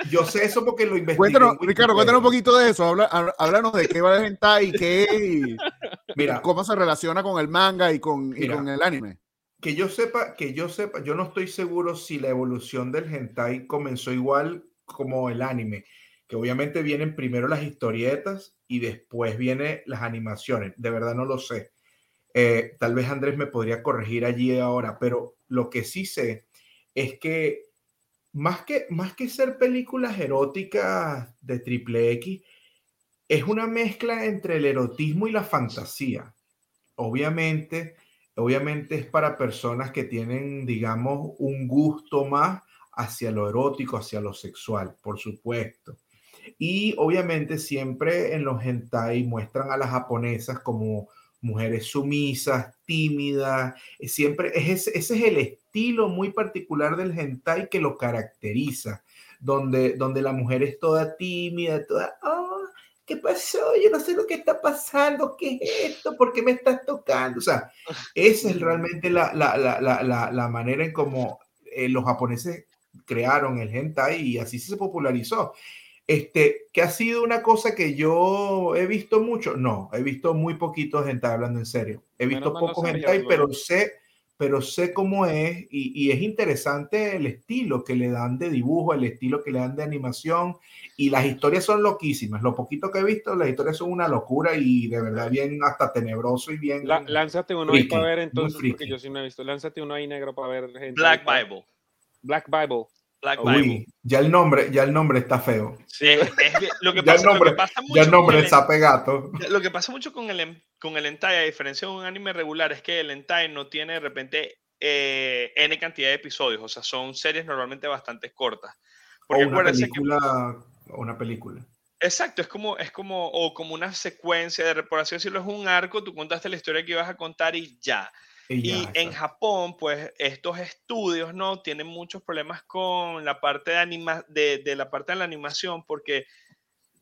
Speaker 3: Yo sé eso porque lo investigué.
Speaker 2: Cuéntanos, Ricardo, cuéntanos un poquito de eso. Habla- há- háblanos de qué va hentai y qué y
Speaker 3: Mira,
Speaker 2: cómo se relaciona con el manga y con, y
Speaker 3: Mira.
Speaker 2: con el anime.
Speaker 3: Que yo sepa, que yo sepa, yo no estoy seguro si la evolución del hentai comenzó igual como el anime, que obviamente vienen primero las historietas y después vienen las animaciones. De verdad no lo sé. Eh, tal vez Andrés me podría corregir allí ahora, pero lo que sí sé es que más que, más que ser películas eróticas de triple X, es una mezcla entre el erotismo y la fantasía. Obviamente, obviamente es para personas que tienen, digamos, un gusto más hacia lo erótico, hacia lo sexual, por supuesto. Y obviamente siempre en los hentai muestran a las japonesas como mujeres sumisas, tímidas, eh, siempre es ese, es el estilo muy particular del hentai que lo caracteriza, donde, donde la mujer es toda tímida, toda, "Oh, ¿qué pasó? Yo no sé lo que está pasando, ¿qué es esto? ¿Por qué me estás tocando? O sea, esa es realmente la, la, la, la, manera en cómo eh, los japoneses crearon el hentai y así se popularizó. Este, que ha sido una cosa que yo he visto mucho, no, he visto muy poquitos hentai, hablando en serio. He visto
Speaker 4: Menos
Speaker 3: pocos hentai, pero sé, pero sé cómo es y, y es interesante el estilo que le dan de dibujo, el estilo que le dan de animación y las historias son loquísimas. Lo poquito que he visto, las historias son una locura y de verdad bien hasta tenebroso y bien.
Speaker 4: La- lánzate uno ahí
Speaker 3: Friki,
Speaker 4: para ver entonces, porque yo sí no he visto. Lánzate uno ahí negro para ver. gente
Speaker 1: Black
Speaker 4: ahí
Speaker 1: Bible.
Speaker 4: Black Bible.
Speaker 1: Black
Speaker 3: Uy,
Speaker 1: Bible.
Speaker 3: ya el nombre, ya el nombre está feo.
Speaker 1: Sí, es- que lo que
Speaker 3: Ya el
Speaker 1: pasa, lo
Speaker 3: nombre,
Speaker 1: que pasa
Speaker 3: Ya
Speaker 1: mucho
Speaker 3: el
Speaker 1: con
Speaker 3: nombre
Speaker 1: el-
Speaker 3: está pegato.
Speaker 1: Lo que pasa mucho con el, en- con el hentai, a diferencia de un anime regular, es que el hentai no tiene de repente eh, N cantidad de episodios, o sea, son series normalmente bastante cortas.
Speaker 3: O
Speaker 1: Porque
Speaker 3: una
Speaker 1: acuérdense que-
Speaker 3: película, o una película.
Speaker 1: exacto, es como, es como, o como una secuencia, de, por así decirlo, es un arco, tú contaste la historia que ibas a contar y ya.
Speaker 3: Y,
Speaker 1: Y
Speaker 3: ya,
Speaker 1: en
Speaker 3: exacto.
Speaker 1: Japón, pues estos estudios, ¿no? Tienen muchos problemas con la parte de, anima de, de la parte de la animación, porque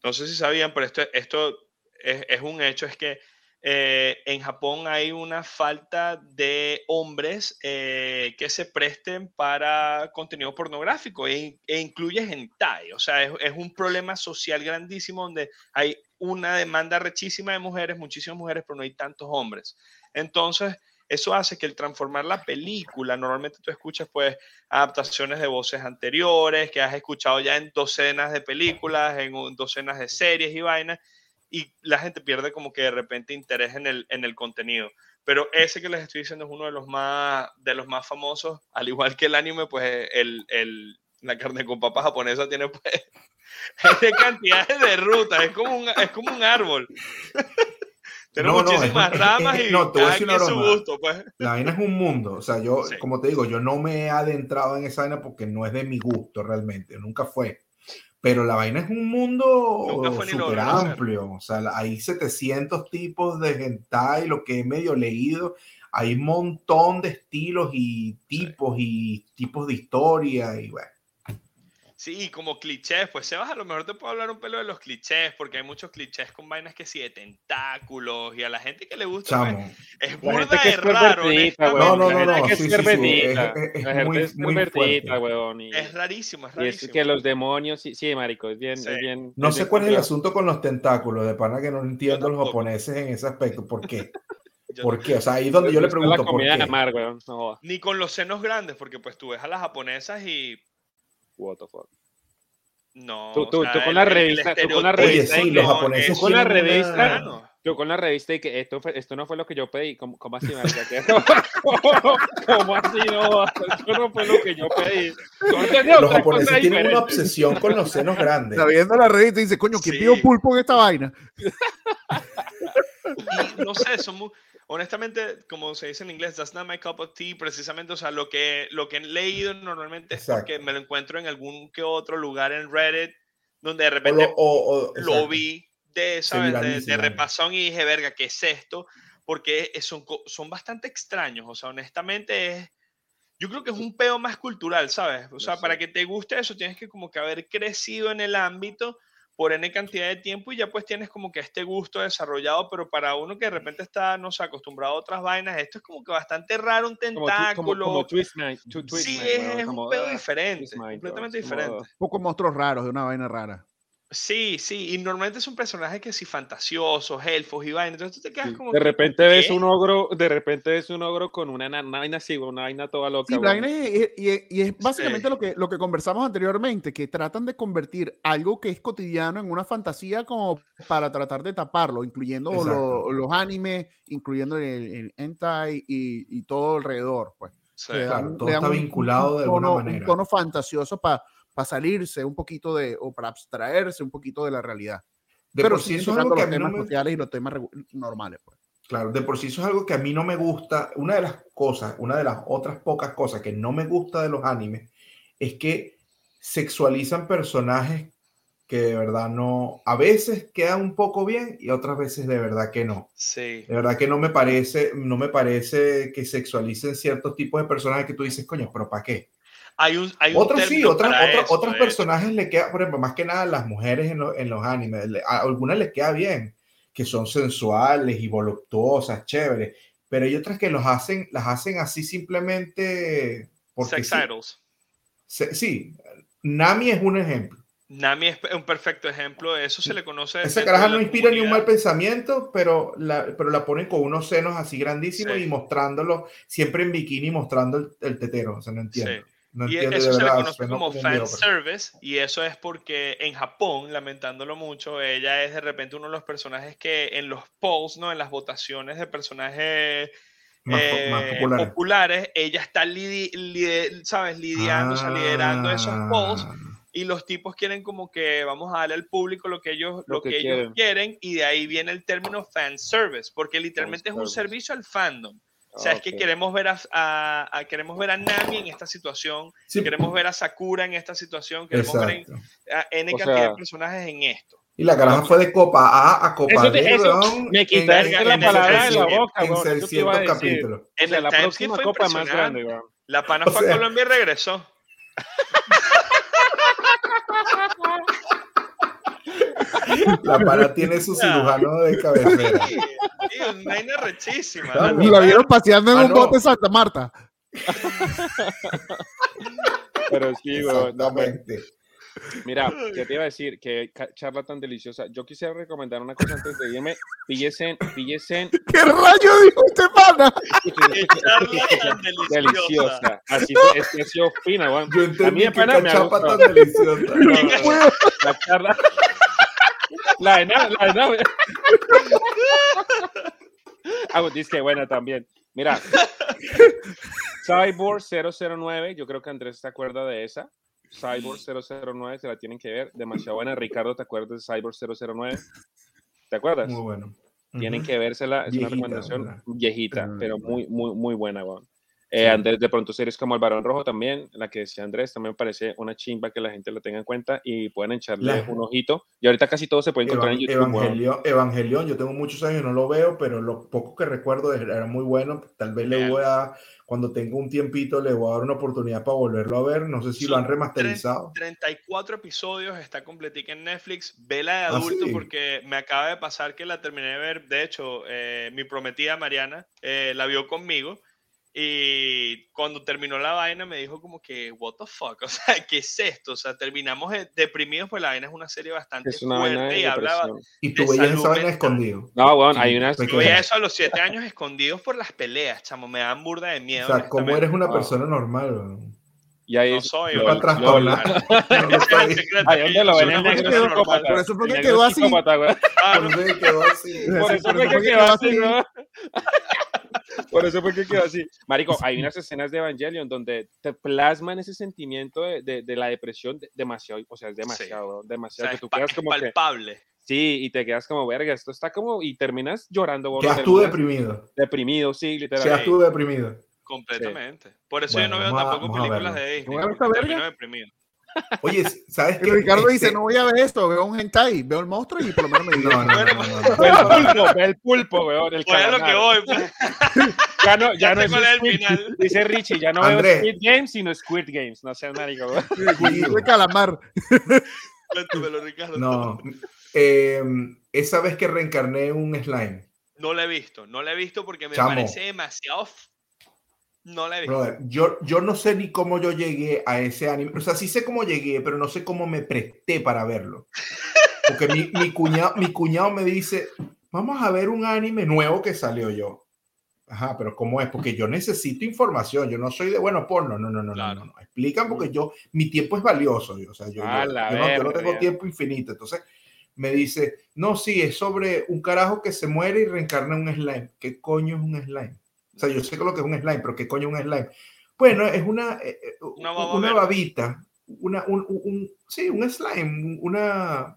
Speaker 1: no sé si sabían, pero esto, esto es, es un hecho, es que eh, en Japón hay una falta de hombres eh, que se presten para contenido pornográfico e, e incluye hentai. O sea, es, es un problema social grandísimo donde hay una demanda rechísima de mujeres, muchísimas mujeres, pero no hay tantos hombres. Entonces, eso hace que el transformar la película, normalmente tú escuchas pues adaptaciones de voces anteriores, que has escuchado ya en docenas de películas, en docenas de series y vainas, y la gente pierde como que de repente interés en el, en el contenido. Pero ese que les estoy diciendo es uno de los más, de los más famosos, al igual que el anime, pues el, el- la carne con papa japonesa tiene pues de cantidades de rutas, es como un, es como un árbol. Tiene
Speaker 3: No, no,
Speaker 1: muchísimas
Speaker 3: es-
Speaker 1: ramas y
Speaker 3: no,
Speaker 1: cada quien su gusto, pues.
Speaker 3: La vaina es un mundo. O sea, yo,
Speaker 1: Sí.
Speaker 3: como te digo, yo no me he adentrado en esa vaina porque no es de mi gusto realmente. Nunca fue. Pero la vaina es un mundo súper amplio. O sea, hay 700 tipos de hentai, lo que he medio leído. Hay un montón de estilos y tipos y tipos de historia. Y bueno,
Speaker 1: Sí, y como clichés, pues Sebas a lo mejor te puedo hablar un pelo de los clichés, porque hay muchos clichés con vainas que sí, de tentáculos, y a la gente que le gusta, pues,
Speaker 3: chamo.
Speaker 1: es burda de
Speaker 4: es
Speaker 1: raro.
Speaker 3: No, no, no, no,
Speaker 4: que es
Speaker 3: sí, sí, sí, es- es- es
Speaker 4: La gente
Speaker 3: muy-
Speaker 4: es
Speaker 3: muy.
Speaker 1: Es
Speaker 4: weón. Y,
Speaker 1: rarísimo, es
Speaker 4: y
Speaker 1: rarísimo.
Speaker 4: es que los demonios, sí, sí, marico, es bien,
Speaker 1: Sí.
Speaker 4: es bien.
Speaker 3: No
Speaker 4: es
Speaker 3: sé cuál es el asunto con los tentáculos, de pana que no entiendo los japoneses en ese aspecto. ¿Por qué? ¿Por qué? O sea, ahí es donde yo le
Speaker 4: Está la
Speaker 3: pregunto por
Speaker 4: comida
Speaker 3: qué.
Speaker 4: mar, weón. No.
Speaker 1: Ni con los senos grandes, porque pues tú ves a las japonesas y
Speaker 4: What the fuck.
Speaker 1: no.
Speaker 4: Tú-
Speaker 1: o
Speaker 4: tú-
Speaker 1: sea,
Speaker 4: tú con
Speaker 1: el-
Speaker 4: la
Speaker 1: el
Speaker 4: revista- tú con la
Speaker 3: Oye,
Speaker 4: revista
Speaker 3: sí,
Speaker 1: de
Speaker 3: los
Speaker 1: que
Speaker 3: japoneses
Speaker 1: es
Speaker 4: con la
Speaker 3: una-
Speaker 4: revista. Yo con la revista y que esto, fue- esto no fue lo que yo pedí. ¿Cómo, cómo así. ¿Cómo así? No, esto no fue lo que yo pedí.
Speaker 3: Los japoneses tienen una obsesión con los senos grandes.
Speaker 2: Está viendo la revista y dice, coño, ¿quién
Speaker 1: Sí.
Speaker 2: pidió pulpo en esta vaina?
Speaker 1: No sé, son muy, honestamente, como se dice en inglés, that's not my cup of tea, precisamente, o sea, lo que, lo que he leído normalmente es
Speaker 3: Exacto.
Speaker 1: porque me lo encuentro en algún que otro lugar en Reddit, donde de
Speaker 3: O
Speaker 1: repente
Speaker 3: lo, o- o-
Speaker 1: lo
Speaker 3: exacto.
Speaker 1: vi de, ¿sabes? De, repasón y dije, verga, ¿qué es esto? Porque es- son, son bastante extraños, o sea, honestamente es... Yo creo que es un peo más cultural, ¿sabes? O sea, para que te guste eso tienes que como que haber crecido en el ámbito por N cantidad de tiempo y ya pues tienes como que este gusto desarrollado, pero para uno que de repente está, no sé, acostumbrado a otras vainas, esto es como que bastante raro, un
Speaker 4: Como, tu- como,
Speaker 1: tentáculo.
Speaker 4: como Twist Night. Twist
Speaker 1: sí,
Speaker 4: Night,
Speaker 1: es,
Speaker 4: como,
Speaker 1: un pedo
Speaker 4: ah,
Speaker 1: diferente, completamente
Speaker 4: como-
Speaker 1: diferente.
Speaker 2: Un poco monstruos raros de una vaina rara.
Speaker 1: Sí, sí, y normalmente son personajes que sí fantasiosos, elfos y vainas, entonces tú te quedas
Speaker 4: Sí,
Speaker 1: como
Speaker 4: De
Speaker 1: que,
Speaker 4: repente ves un ogro, de repente ves un ogro con una, na- una vaina así, una vaina toda loca.
Speaker 2: Sí, vaina es- y, y- y es básicamente
Speaker 1: Sí.
Speaker 2: lo, que, lo que conversamos anteriormente, que tratan de convertir algo que es cotidiano en una fantasía como para tratar de taparlo, incluyendo lo- los animes, incluyendo el, el hentai y, y todo alrededor. Pues.
Speaker 1: Sí.
Speaker 2: Le
Speaker 3: Claro, todo
Speaker 2: le dan
Speaker 3: está vinculado de alguna
Speaker 2: tono,
Speaker 3: manera.
Speaker 2: Un tono fantasioso para salirse un poquito de, o para abstraerse un poquito de la realidad.
Speaker 3: De
Speaker 2: Pero
Speaker 3: por sí eso es algo que a
Speaker 2: los
Speaker 3: mí no
Speaker 2: temas
Speaker 3: me,
Speaker 2: sociales y los temas normales. Pues.
Speaker 3: claro, de por sí eso es algo que a mí no me gusta. Una de las cosas, una de las otras pocas cosas que no me gusta de los animes es que sexualizan personajes que de verdad no, a veces quedan un poco bien y otras veces de verdad que no.
Speaker 1: Sí.
Speaker 3: De verdad que no me parece, no me parece que sexualicen ciertos tipos de personajes que tú dices, coño, pero ¿para qué?
Speaker 1: Hay un, hay un
Speaker 3: Otros sí,
Speaker 1: término
Speaker 3: otras, otras,
Speaker 1: eso,
Speaker 3: otros personajes le queda, por ejemplo, más que nada las mujeres en, lo- en los animes, le- a algunas les queda bien, que son sensuales y voluptuosas, chéveres, pero hay otras que los hacen, las hacen así simplemente porque
Speaker 1: Sex
Speaker 3: sí.
Speaker 1: idols.
Speaker 3: Se- sí, Nami es un ejemplo.
Speaker 1: Nami es un perfecto ejemplo eso, se le conoce.
Speaker 3: Esa caraja no inspira ni un mal
Speaker 1: comunidad.
Speaker 3: pensamiento, pero la, pero la ponen con unos senos así grandísimos
Speaker 1: Sí.
Speaker 3: y mostrándolo siempre en bikini, mostrando el, el tetero. O sea, no entiendo. No
Speaker 1: Y eso
Speaker 3: de
Speaker 1: se le conoce como
Speaker 3: un
Speaker 1: fan service y eso es porque en Japón, lamentándolo mucho, ella es de repente uno de los personajes que en los polls, ¿no? En las votaciones de personajes
Speaker 3: Más,
Speaker 1: eh,
Speaker 3: más populares.
Speaker 1: populares, ella está lidi- li- ¿sabes? lidiando, o sea, liderando esos polls
Speaker 3: Ah,
Speaker 1: y los tipos quieren como que vamos a darle al público lo que ellos, lo
Speaker 4: Lo que
Speaker 1: que ellos quieren y de ahí viene el término fan service, porque literalmente es un
Speaker 4: service.
Speaker 1: servicio al fandom. O sea, es que queremos ver a, a- a- queremos ver a Nami en esta situación,
Speaker 3: sí,
Speaker 1: queremos ver a Sakura en esta situación, queremos ver
Speaker 3: exacto.
Speaker 1: a N
Speaker 4: O
Speaker 1: cantidad
Speaker 4: sea-
Speaker 1: de personajes en esto.
Speaker 3: Y la caraja fue de Copa A a Copa
Speaker 4: Eso te-
Speaker 3: B,
Speaker 4: me quitaste
Speaker 3: en-
Speaker 1: la
Speaker 3: en
Speaker 1: palabra de la
Speaker 3: 700
Speaker 4: boca,
Speaker 3: En
Speaker 4: weón, eso te iba a
Speaker 3: 600
Speaker 4: decir.
Speaker 3: capítulos.
Speaker 1: En
Speaker 4: O sea,
Speaker 1: el
Speaker 4: la próxima
Speaker 1: fue
Speaker 4: copa más grande.
Speaker 1: La pana
Speaker 3: O
Speaker 1: fue
Speaker 3: sea-
Speaker 1: a Colombia y regresó.
Speaker 3: La para tiene su cirujano de cabecera.
Speaker 1: Sí, sí, una vaina rechísima.
Speaker 3: Claro.
Speaker 1: La
Speaker 2: Y la vieron paseando en
Speaker 3: Ah,
Speaker 2: un
Speaker 3: no.
Speaker 2: bote Santa Marta.
Speaker 4: Pero sí, weón. No. Mira, ¿qué te iba a decir? Qué charla tan deliciosa. Yo quisiera recomendar una cosa antes de irme. Píllesen, píllesen.
Speaker 2: ¿Qué rayo dijo este pana?
Speaker 1: Qué charla tan deliciosa.
Speaker 4: Así es que ha sido fina, weón.
Speaker 3: Yo
Speaker 4: A
Speaker 3: entendí
Speaker 4: mí
Speaker 3: que
Speaker 4: pana me gustado.
Speaker 3: tan deliciosa.
Speaker 4: No, no, no. La charla. La de nada, la de nada. Ah, pues, dice que buena también. Mira, Cyborg 009, yo creo que Andrés se acuerda de esa. Cyborg 009, se la tienen que ver. Demasiado buena. Ricardo, ¿te acuerdas de Cyborg 009? ¿Te acuerdas?
Speaker 3: Muy bueno.
Speaker 4: Tienen
Speaker 3: Ujú.
Speaker 4: que vérsela. Es
Speaker 3: Viejita,
Speaker 4: una recomendación viejita,
Speaker 2: Mm.
Speaker 4: pero muy, muy, muy buena, weón. Eh,
Speaker 3: Sí.
Speaker 4: Andrés, de pronto series como El Barón Rojo también, la que decía Andrés, también me parece una chimba que la gente la tenga en cuenta y puedan echarle
Speaker 3: La-
Speaker 4: un ojito. Y ahorita casi todo se puede encontrar
Speaker 3: Evan-
Speaker 4: en YouTube.
Speaker 3: Evangelion, Evangelion, yo tengo muchos años y no lo veo, pero lo poco que recuerdo era muy bueno. Tal vez le voy a, cuando tenga un tiempito, le voy a dar una oportunidad para volverlo a ver. No sé si lo han remasterizado.
Speaker 1: 34 episodios, está completica en Netflix. Vela de
Speaker 3: Ah,
Speaker 1: adulto
Speaker 3: sí.
Speaker 1: porque me acaba de pasar que la terminé de ver. De hecho, eh, mi prometida Mariana eh, la vio conmigo. Y cuando terminó la vaina me dijo como que, what the fuck, o sea, ¿qué es esto? O sea, terminamos eh, deprimidos, pues la vaina es una serie bastante
Speaker 4: Es una
Speaker 1: fuerte
Speaker 4: de
Speaker 1: y hablaba.
Speaker 3: Y tú veías esa vaina escondido.
Speaker 4: No,
Speaker 3: Sí,
Speaker 4: hay
Speaker 3: pues
Speaker 1: Yo veía eso a los 7 años escondidos por las peleas, chamo, me dan burda de
Speaker 3: O
Speaker 1: miedo.
Speaker 3: sea, ¿cómo
Speaker 1: honestamente.
Speaker 3: eres una persona normal? weón?
Speaker 4: Y ahí
Speaker 1: No soy,
Speaker 3: No. No
Speaker 1: secreto,
Speaker 4: Ahí donde lo ven
Speaker 1: una
Speaker 4: el negro
Speaker 2: psicópata, por eso fue que quedó así.
Speaker 3: Por eso que quedó así.
Speaker 4: Por eso
Speaker 2: por
Speaker 4: fue
Speaker 2: eso
Speaker 4: que
Speaker 2: fue que
Speaker 4: quedó así,
Speaker 2: así.
Speaker 4: weón. Por eso fue que quedó así. Marico, hay unas escenas de Evangelion donde te plasman ese sentimiento de, de, de la depresión de- demasiado, o sea, es demasiado,
Speaker 1: O
Speaker 4: demasiado,
Speaker 1: sea,
Speaker 4: que
Speaker 1: es
Speaker 4: tú
Speaker 1: pa-
Speaker 4: quedas
Speaker 1: es
Speaker 4: como que,
Speaker 1: palpable.
Speaker 4: sí, y te quedas como, verga, esto está como, y terminas llorando, weón,
Speaker 3: Quedas tú deprimido.
Speaker 4: deprimido, sí, literal.
Speaker 3: Quedas tú deprimido.
Speaker 1: Completamente. Por eso
Speaker 3: Bueno,
Speaker 1: yo no veo
Speaker 3: a-
Speaker 1: tampoco películas de. Disney.
Speaker 2: ¿No
Speaker 3: Oye, ¿sabes qué?
Speaker 2: Ricardo dice,
Speaker 3: Este-
Speaker 2: no voy a ver esto, veo un hentai, veo el monstruo y por lo menos me digo.
Speaker 3: No, no, no, no, no.
Speaker 4: Ve el pulpo, ve el pulpo, weón, el
Speaker 1: Pues es lo que voy. pues.
Speaker 4: Ya no, ya
Speaker 1: Ya
Speaker 4: no es
Speaker 1: el final.
Speaker 4: Dice Richie, ya no
Speaker 3: Andrés.
Speaker 4: veo Squid Games, sino Squid Games. No seas marico,
Speaker 2: de calamar.
Speaker 1: Cuéntamelo, Ricardo.
Speaker 3: No. Eh, esa vez que reencarné un slime,
Speaker 1: No la he visto. No la he visto porque me
Speaker 3: Chamo.
Speaker 1: parece demasiado. No la he visto.
Speaker 3: brother, yo, yo no sé ni cómo yo llegué a ese anime. O sea, sí sé cómo llegué, pero no sé cómo me presté para verlo. Porque mi, mi, cuñado, mi cuñado me dice, vamos a ver un anime nuevo que salió yo. Ajá, pero ¿cómo es? Porque yo necesito información. Yo no soy de, bueno, porno. No, no, no,
Speaker 1: Claro.
Speaker 3: no, no, no. Explican porque yo, mi tiempo es valioso. yo, O sea, yo, yo- yo no, yo no tengo tiempo infinito. Entonces me dice, no, sí, es sobre un carajo que se muere y reencarna en un slime. ¿Qué coño es un slime? O sea, yo sé que lo que es un slime, pero ¿qué coño es un slime? Bueno, es una, eh, eh,
Speaker 1: Una
Speaker 3: una, babita, una, un, un- un- sí, un slime, una,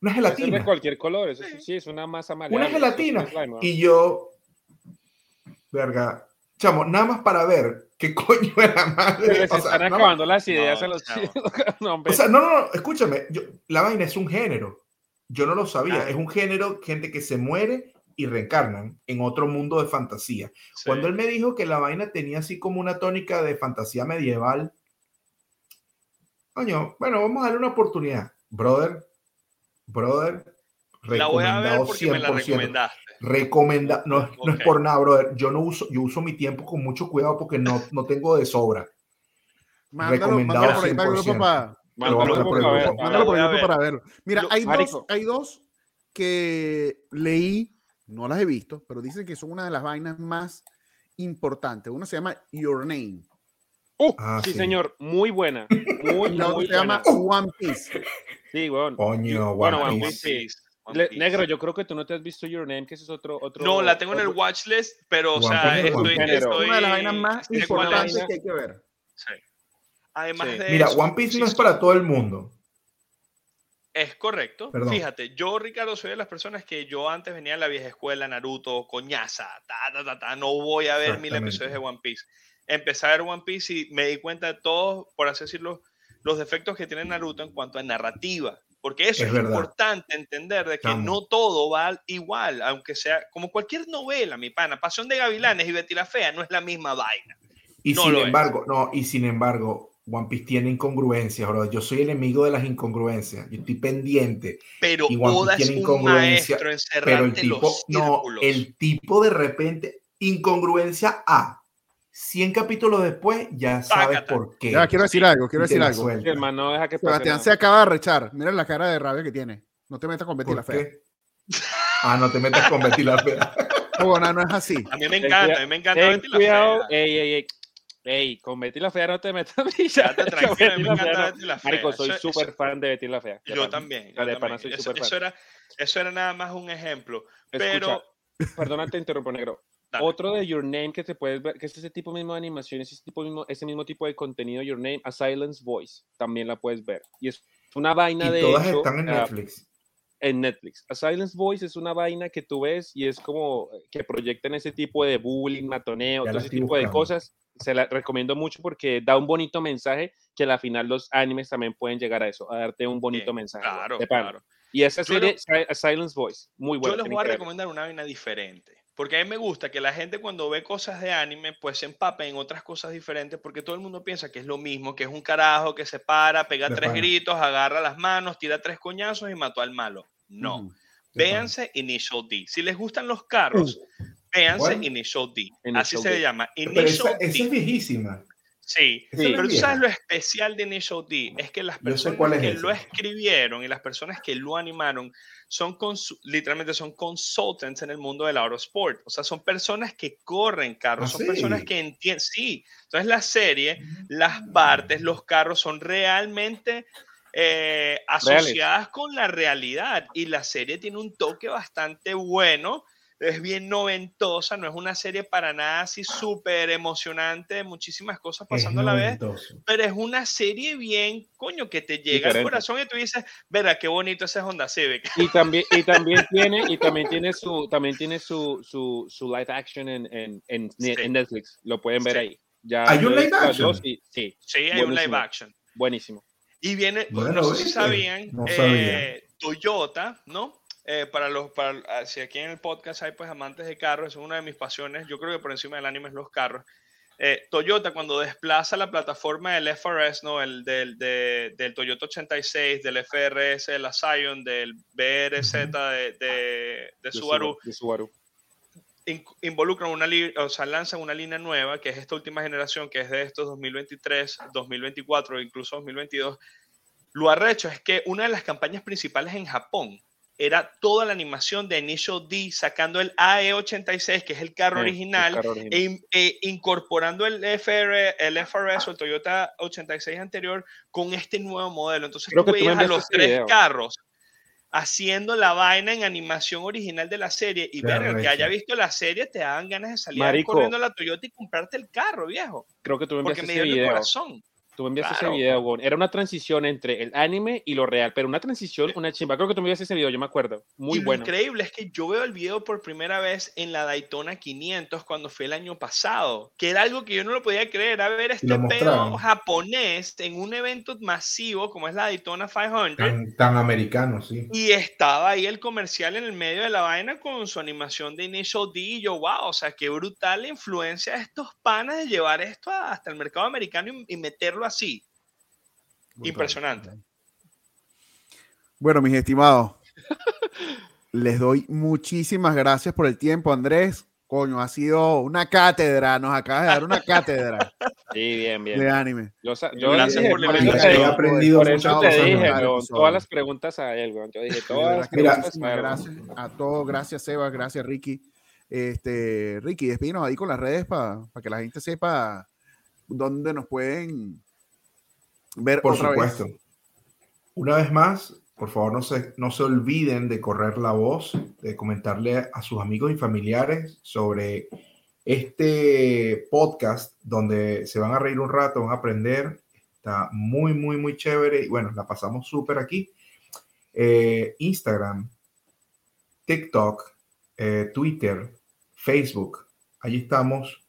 Speaker 3: una gelatina.
Speaker 4: de cualquier color, eso sí, sí, es una masa maleable.
Speaker 3: Una
Speaker 4: es un
Speaker 3: gelatina.
Speaker 4: slime, weón.
Speaker 3: Y yo, verga, chamo, nada más para ver qué coño es la
Speaker 4: Se
Speaker 3: madre.
Speaker 4: les
Speaker 3: O sea,
Speaker 4: están
Speaker 3: no-
Speaker 4: acabando las ideas
Speaker 1: No,
Speaker 4: a los. No,
Speaker 3: o sea, no, no, no, escúchame, yo, la vaina es un género. Yo no lo sabía.
Speaker 1: Ah.
Speaker 3: Es un género, gente que se muere y reencarnan en otro mundo de fantasía.
Speaker 1: Sí.
Speaker 3: Cuando él me dijo que la vaina tenía así como una tónica de fantasía medieval, coño, bueno, vamos a darle una oportunidad. Brother, brother,
Speaker 1: la voy a ver
Speaker 3: recomendado
Speaker 1: porque me la
Speaker 3: 100%.
Speaker 1: recomendaste.
Speaker 3: Recomenda, no, es- no es por nada, brother. Yo no uso, yo uso mi tiempo con mucho cuidado porque no, no tengo de sobra.
Speaker 2: Mándalo,
Speaker 3: Recomendado
Speaker 2: mándalo por ahí para el grupo
Speaker 3: 100%.
Speaker 2: para,
Speaker 3: Lo vamos a
Speaker 4: Mándalo
Speaker 3: por el grupo.
Speaker 2: para verlo. Mira,
Speaker 1: Yo-
Speaker 2: hay dos, hay dos que leí, no las he visto, pero dicen que son una de las vainas más importantes. Una se llama Your Name
Speaker 4: Uh,
Speaker 3: Ah,
Speaker 4: sí,
Speaker 3: sí.
Speaker 4: señor, muy buena. Muy,
Speaker 2: y la otra
Speaker 4: muy
Speaker 2: se llama. One Piece.
Speaker 4: Sí, weón.
Speaker 3: Coño,
Speaker 4: Bueno,
Speaker 3: One
Speaker 4: One
Speaker 3: Piece.
Speaker 4: Piece. Le- negro, yo creo que tú no te has visto Your Name, que ese es otro. otro
Speaker 1: No, la tengo en el
Speaker 4: otro-
Speaker 1: watchlist, pero, o sea,
Speaker 3: Piece es
Speaker 1: estoy, estoy-
Speaker 2: Una de las vainas más importantes que hay que ver.
Speaker 1: Sí. Además
Speaker 4: Sí.
Speaker 1: de
Speaker 3: Mira,
Speaker 1: eso,
Speaker 3: One Piece no es para todo el mundo.
Speaker 1: Es correcto.
Speaker 3: Perdón.
Speaker 1: Fíjate, yo, Ricardo, soy de las personas que yo antes venía a la vieja escuela, Naruto, coñaza, ta, ta, ta, ta, no voy a ver mil episodios de One Piece. Empecé a ver One Piece y me di cuenta de todos, por así decirlo, los defectos que tiene Naruto en cuanto a narrativa. Porque eso
Speaker 3: Es
Speaker 1: importante entender, de que no todo va igual, aunque sea como cualquier novela, mi pana. Pasión de Gavilanes y Betty la Fea no es la misma vaina.
Speaker 3: Y
Speaker 1: No
Speaker 3: sin
Speaker 1: es.
Speaker 3: embargo, no, y sin embargo, One Piece tiene incongruencias, bro. Yo soy enemigo de las incongruencias. Yo estoy pendiente.
Speaker 1: Pero
Speaker 3: Y One Piece tiene
Speaker 1: un
Speaker 3: incongruencia,
Speaker 1: maestro en
Speaker 3: Pero el tipo, no, el tipo de repente, incongruencia A. 100 capítulos después, ya sabes por qué.
Speaker 2: Ya, quiero decir algo, quiero decir algo.
Speaker 4: Sí, hermano, no deja que
Speaker 2: Sebastián se acaba de rechar. Mira la cara de rabia que tiene. No te metas con Betty
Speaker 3: ¿Por
Speaker 2: la fea.
Speaker 3: qué? Ah, no te metas con Betty la fea.
Speaker 2: No, no, no es así.
Speaker 1: A mí me encanta, a mí me encanta Betty la
Speaker 4: cuidado,
Speaker 1: Fea.
Speaker 4: ey, ey, ey. Ey, con Betty la Fea no te metas.
Speaker 1: Quédate
Speaker 4: Con
Speaker 1: tranquilo, a mí
Speaker 4: Betty
Speaker 1: me
Speaker 4: la Fea
Speaker 1: encanta
Speaker 4: no.
Speaker 1: Betty la Fea.
Speaker 4: Marico, soy súper fan de Betty la Fea. de
Speaker 1: Yo también. yo
Speaker 4: de
Speaker 1: también.
Speaker 4: soy
Speaker 1: Eso,
Speaker 4: fan.
Speaker 1: eso era, eso era nada más un ejemplo. Pero,
Speaker 4: Escucha, perdona, te interrumpo, negro.
Speaker 1: Dale.
Speaker 4: Otro de Your Name que te puedes ver, que es ese tipo mismo de animación, ese tipo mismo, ese mismo tipo de contenido, Your Name, A Silence Voice, también la puedes ver. Y es una vaina
Speaker 3: Y
Speaker 4: de
Speaker 3: todas
Speaker 4: hecho,
Speaker 3: están en
Speaker 4: ah,
Speaker 3: Netflix.
Speaker 4: en Netflix. A Silence Voice es una vaina que tú ves y es como que proyectan ese tipo de bullying, matoneo,
Speaker 3: Ya
Speaker 4: todo ese tipo de
Speaker 3: buscando.
Speaker 4: cosas. Se la recomiendo mucho porque da un bonito mensaje que al final los animes también pueden llegar a eso, a darte un bonito
Speaker 1: Bien,
Speaker 4: mensaje.
Speaker 1: claro,
Speaker 4: de
Speaker 1: claro.
Speaker 4: Y esa
Speaker 1: Yo
Speaker 4: serie, A Silence Voice, muy
Speaker 1: Yo
Speaker 4: buena.
Speaker 1: les
Speaker 4: tienen
Speaker 1: voy a recomendar una vaina diferente. Porque a mí me gusta que la gente cuando ve cosas de anime, pues se empape en otras cosas diferentes, porque todo el mundo piensa que es lo mismo, que es un carajo que se para, pega
Speaker 3: De
Speaker 1: tres
Speaker 3: pana.
Speaker 1: gritos, agarra las manos, tira tres coñazos y mató al malo. No.
Speaker 2: Ujú.
Speaker 1: Véanse Initial D. Si les gustan los carros, véanse
Speaker 3: ¿Cuál?
Speaker 1: Initial D.
Speaker 4: Initial
Speaker 1: Así se
Speaker 4: D.
Speaker 1: le llama. Initial
Speaker 3: esa, esa
Speaker 1: D.
Speaker 3: es viejísima.
Speaker 1: Sí,
Speaker 3: Esa
Speaker 4: Sí.
Speaker 1: pero tú sabes lo especial de Initial D es que las personas
Speaker 3: cuál es
Speaker 1: que
Speaker 3: esa.
Speaker 1: lo escribieron y las personas que lo animaron son literalmente son consultants en el mundo del autosport. O sea, son personas que corren carros,
Speaker 3: ¿Ah,
Speaker 1: son
Speaker 3: sí?
Speaker 1: personas que entienden. Sí, entonces la serie, las partes, los carros son realmente eh, asociadas con la realidad y la serie tiene un toque bastante bueno. Es bien noventosa, no es una serie para nada así súper emocionante, muchísimas cosas pasando a la vez, pero es una serie bien, coño, que te llega
Speaker 4: Diferente.
Speaker 1: al corazón y tú dices, verá, qué bonito ese Honda Civic.
Speaker 4: y también y también tiene y también tiene su también tiene su su, su live action en, en, en,
Speaker 1: Sí.
Speaker 4: en Netflix lo pueden ver
Speaker 1: Sí.
Speaker 4: ahí ya
Speaker 3: ¿Hay un live action?
Speaker 4: y- sí
Speaker 1: Sí, hay un live
Speaker 4: Buenísimo.
Speaker 1: action.
Speaker 4: buenísimo
Speaker 1: Y viene,
Speaker 3: Bueno,
Speaker 1: no sé si sabían,
Speaker 3: No
Speaker 1: eh,
Speaker 3: sabía.
Speaker 1: Toyota, ¿no? Eh, para los, para, ah, si aquí en el podcast hay pues amantes de carros, es una de mis pasiones, yo creo que por encima del anime es los carros. Eh, Toyota cuando desplaza la plataforma del FRS, ¿no? El del, de- del Toyota 86, del FRS, de la Scion, del BRZ de, de, de Subaru,
Speaker 4: Subaru.
Speaker 1: in- involucran una, o sea, lanzan una línea nueva, que es esta última generación, que es de estos 2023, 2024, incluso 2022. Lo arrecho es que una de las campañas principales en Japón era toda la animación de Initial D sacando el AE86, que es el carro
Speaker 4: Sí, el
Speaker 1: original,
Speaker 4: carro original.
Speaker 1: e, e incorporando el, FR, el FRS o el Toyota 86 anterior con este nuevo modelo. Entonces
Speaker 4: Creo
Speaker 1: tú
Speaker 4: que tú
Speaker 1: veías a los tres
Speaker 4: video.
Speaker 1: carros haciendo la vaina en animación original de la serie y ver el que haya visto la serie te dan ganas de salir
Speaker 4: Marico.
Speaker 1: corriendo a la Toyota y comprarte el carro, viejo.
Speaker 4: creo que tú me
Speaker 1: Porque me dio el corazón.
Speaker 4: Tú me enviaste
Speaker 1: Claro.
Speaker 4: ese video weón. era una transición entre el anime y lo real pero una transición una chimba creo que tú me enviaste ese video yo me acuerdo muy
Speaker 1: y lo
Speaker 4: bueno
Speaker 1: increíble es que yo veo el video por primera vez en la Daytona 500 cuando fue el año pasado, que era algo que yo no lo podía creer, a ver este
Speaker 3: lo
Speaker 1: pedo japonés en un evento masivo como es la Daytona 500
Speaker 3: Tan, tan americano, sí.
Speaker 1: y estaba ahí el comercial en el medio de la vaina con su animación de Initial D y yo, wow, o sea, qué brutal la influencia de estos panas de llevar esto hasta el mercado americano y, y meterlo así. Impresionante.
Speaker 2: Bueno, mis estimados, les doy muchísimas gracias por el tiempo, Andrés. Coño, ha sido una cátedra, nos acabas de dar una cátedra
Speaker 4: sí bien bien
Speaker 2: de anime.
Speaker 4: Yo,
Speaker 1: Gracias
Speaker 4: dije,
Speaker 1: por la invitación.
Speaker 3: He aprendido
Speaker 4: por eso te dije, todas las preguntas a él, weón. Yo dije, todas las preguntas
Speaker 2: Muchísimas
Speaker 4: a él.
Speaker 2: gracias a todos, gracias Sebas, gracias Ricky. Este, Ricky, despidinos ahí con las redes para que la gente sepa dónde nos pueden ver
Speaker 3: Por
Speaker 2: otra vez.
Speaker 3: supuesto. Una vez más, por favor no se, no se olviden de correr la voz, de comentarle a sus amigos y familiares sobre este podcast donde se van a reír un rato, van a aprender. Está muy, muy, muy chévere y bueno, la pasamos súper aquí. Eh, Instagram, TikTok, eh, Twitter, Facebook. Allí estamos.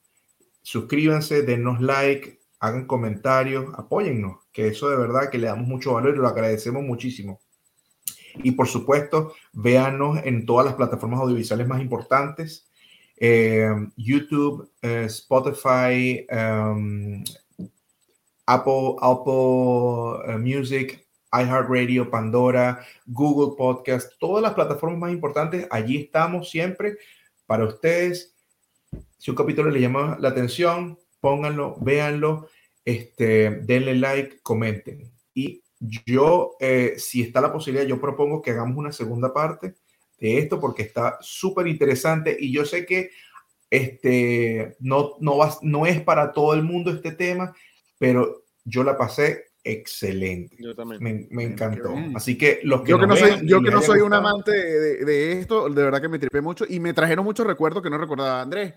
Speaker 3: Suscríbanse, denos like, hagan comentarios, apóyennos, que eso de verdad que le damos mucho valor y lo agradecemos muchísimo. Y por supuesto, véanos en todas las plataformas audiovisuales más importantes. Eh, YouTube, eh, Spotify, um, Apple, Apple uh, Music, iHeartRadio, Pandora, Google Podcast, todas las plataformas más importantes, allí estamos siempre para ustedes. Si un capítulo le llama la atención, pónganlo, véanlo, este, denle like, comenten. Y yo, eh, si está la posibilidad, yo propongo que hagamos una segunda parte de esto porque está súper interesante y yo sé que este, no, no, va, no es para todo el mundo este tema, pero yo la pasé excelente.
Speaker 4: Yo también.
Speaker 3: Me, encantó. Así que los que
Speaker 2: yo que no soy, yo que no soy un amante de, de, esto, de verdad que me tripé mucho y me trajeron muchos recuerdos que no recordaba. Andrés,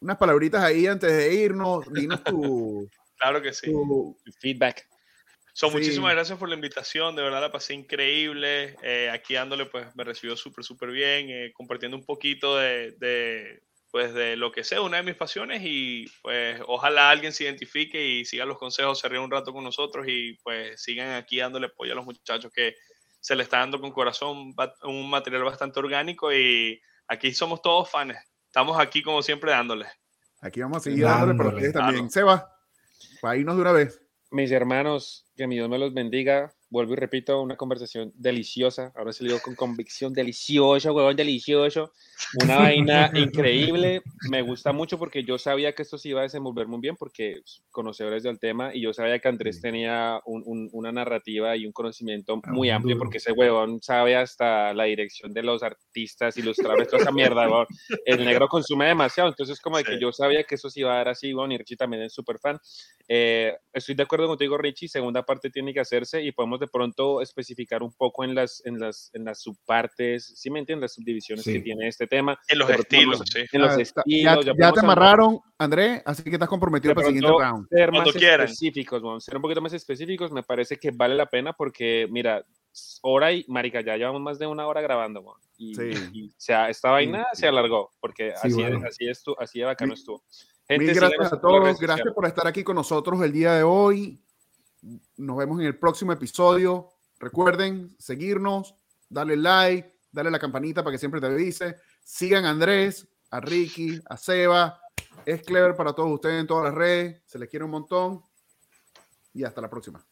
Speaker 2: unas palabritas ahí antes de irnos, dinos tu...
Speaker 1: claro que sí.
Speaker 4: Tu, feedback.
Speaker 1: So, sí. Muchísimas gracias por la invitación, de verdad la pasé increíble. Eh, aquí dándole, pues me recibió súper, súper bien, eh, compartiendo un poquito de, de, pues, de lo que sea, una de mis pasiones y pues ojalá alguien se identifique y siga los consejos, se ríe un rato con nosotros y pues sigan aquí dándole apoyo a los muchachos que se le está dando con corazón un material bastante orgánico y aquí somos todos fans. Estamos aquí como siempre dándole.
Speaker 2: Aquí vamos a seguir dándole, dándole para ustedes también. Claro. Seba, para de una vez.
Speaker 4: Mis hermanos, que mi Dios me los bendiga. Vuelvo y repito, una conversación deliciosa. Ahora se lo digo con convicción, delicioso, huevón, delicioso. Una vaina increíble. Me gusta mucho porque yo sabía que esto se iba a desenvolver muy bien porque conocedores del tema y yo sabía que Andrés tenía un, un, una narrativa y un conocimiento muy ah, amplio porque ese huevón sabe hasta la dirección de los artistas, ilustradores, toda esa mierda. Huevón. El negro consume demasiado, entonces como de que yo sabía que eso se iba a dar así, huevón, y Richie también es súper fan. Eh, estoy de acuerdo contigo, Richie. Segunda parte tiene que hacerse y podemos de pronto especificar un poco en las, en las, en las subpartes, ¿sí me entiendes? Las subdivisiones sí. que tiene este tema.
Speaker 1: En los estilos, sí.
Speaker 4: En los
Speaker 2: Ah,
Speaker 4: estilos.
Speaker 2: ya, ya te amarraron, André, así que estás comprometido para el siguiente round.
Speaker 4: Ser más
Speaker 1: quieran.
Speaker 4: específicos, vamos, ser un poquito más específicos, me parece que vale la pena porque, mira, hora y, marica, ya llevamos más de una hora grabando, man, y,
Speaker 2: Sí.
Speaker 4: y, o sea, esta vaina se alargó, porque
Speaker 3: Sí,
Speaker 4: así,
Speaker 3: bueno.
Speaker 4: así, estu- así de bacano
Speaker 2: Mil-
Speaker 4: estuvo.
Speaker 2: Mil
Speaker 4: Gente,
Speaker 2: gracias
Speaker 4: síganos
Speaker 2: a todos, gracias por estar aquí con nosotros el día de hoy. Nos vemos en el próximo episodio. Recuerden seguirnos, darle like, darle la campanita para que siempre te avise. Sigan a Andrés, a Ricky, a Seba. Es clever para todos ustedes en todas las redes. Se les quiere un montón. Y hasta la próxima.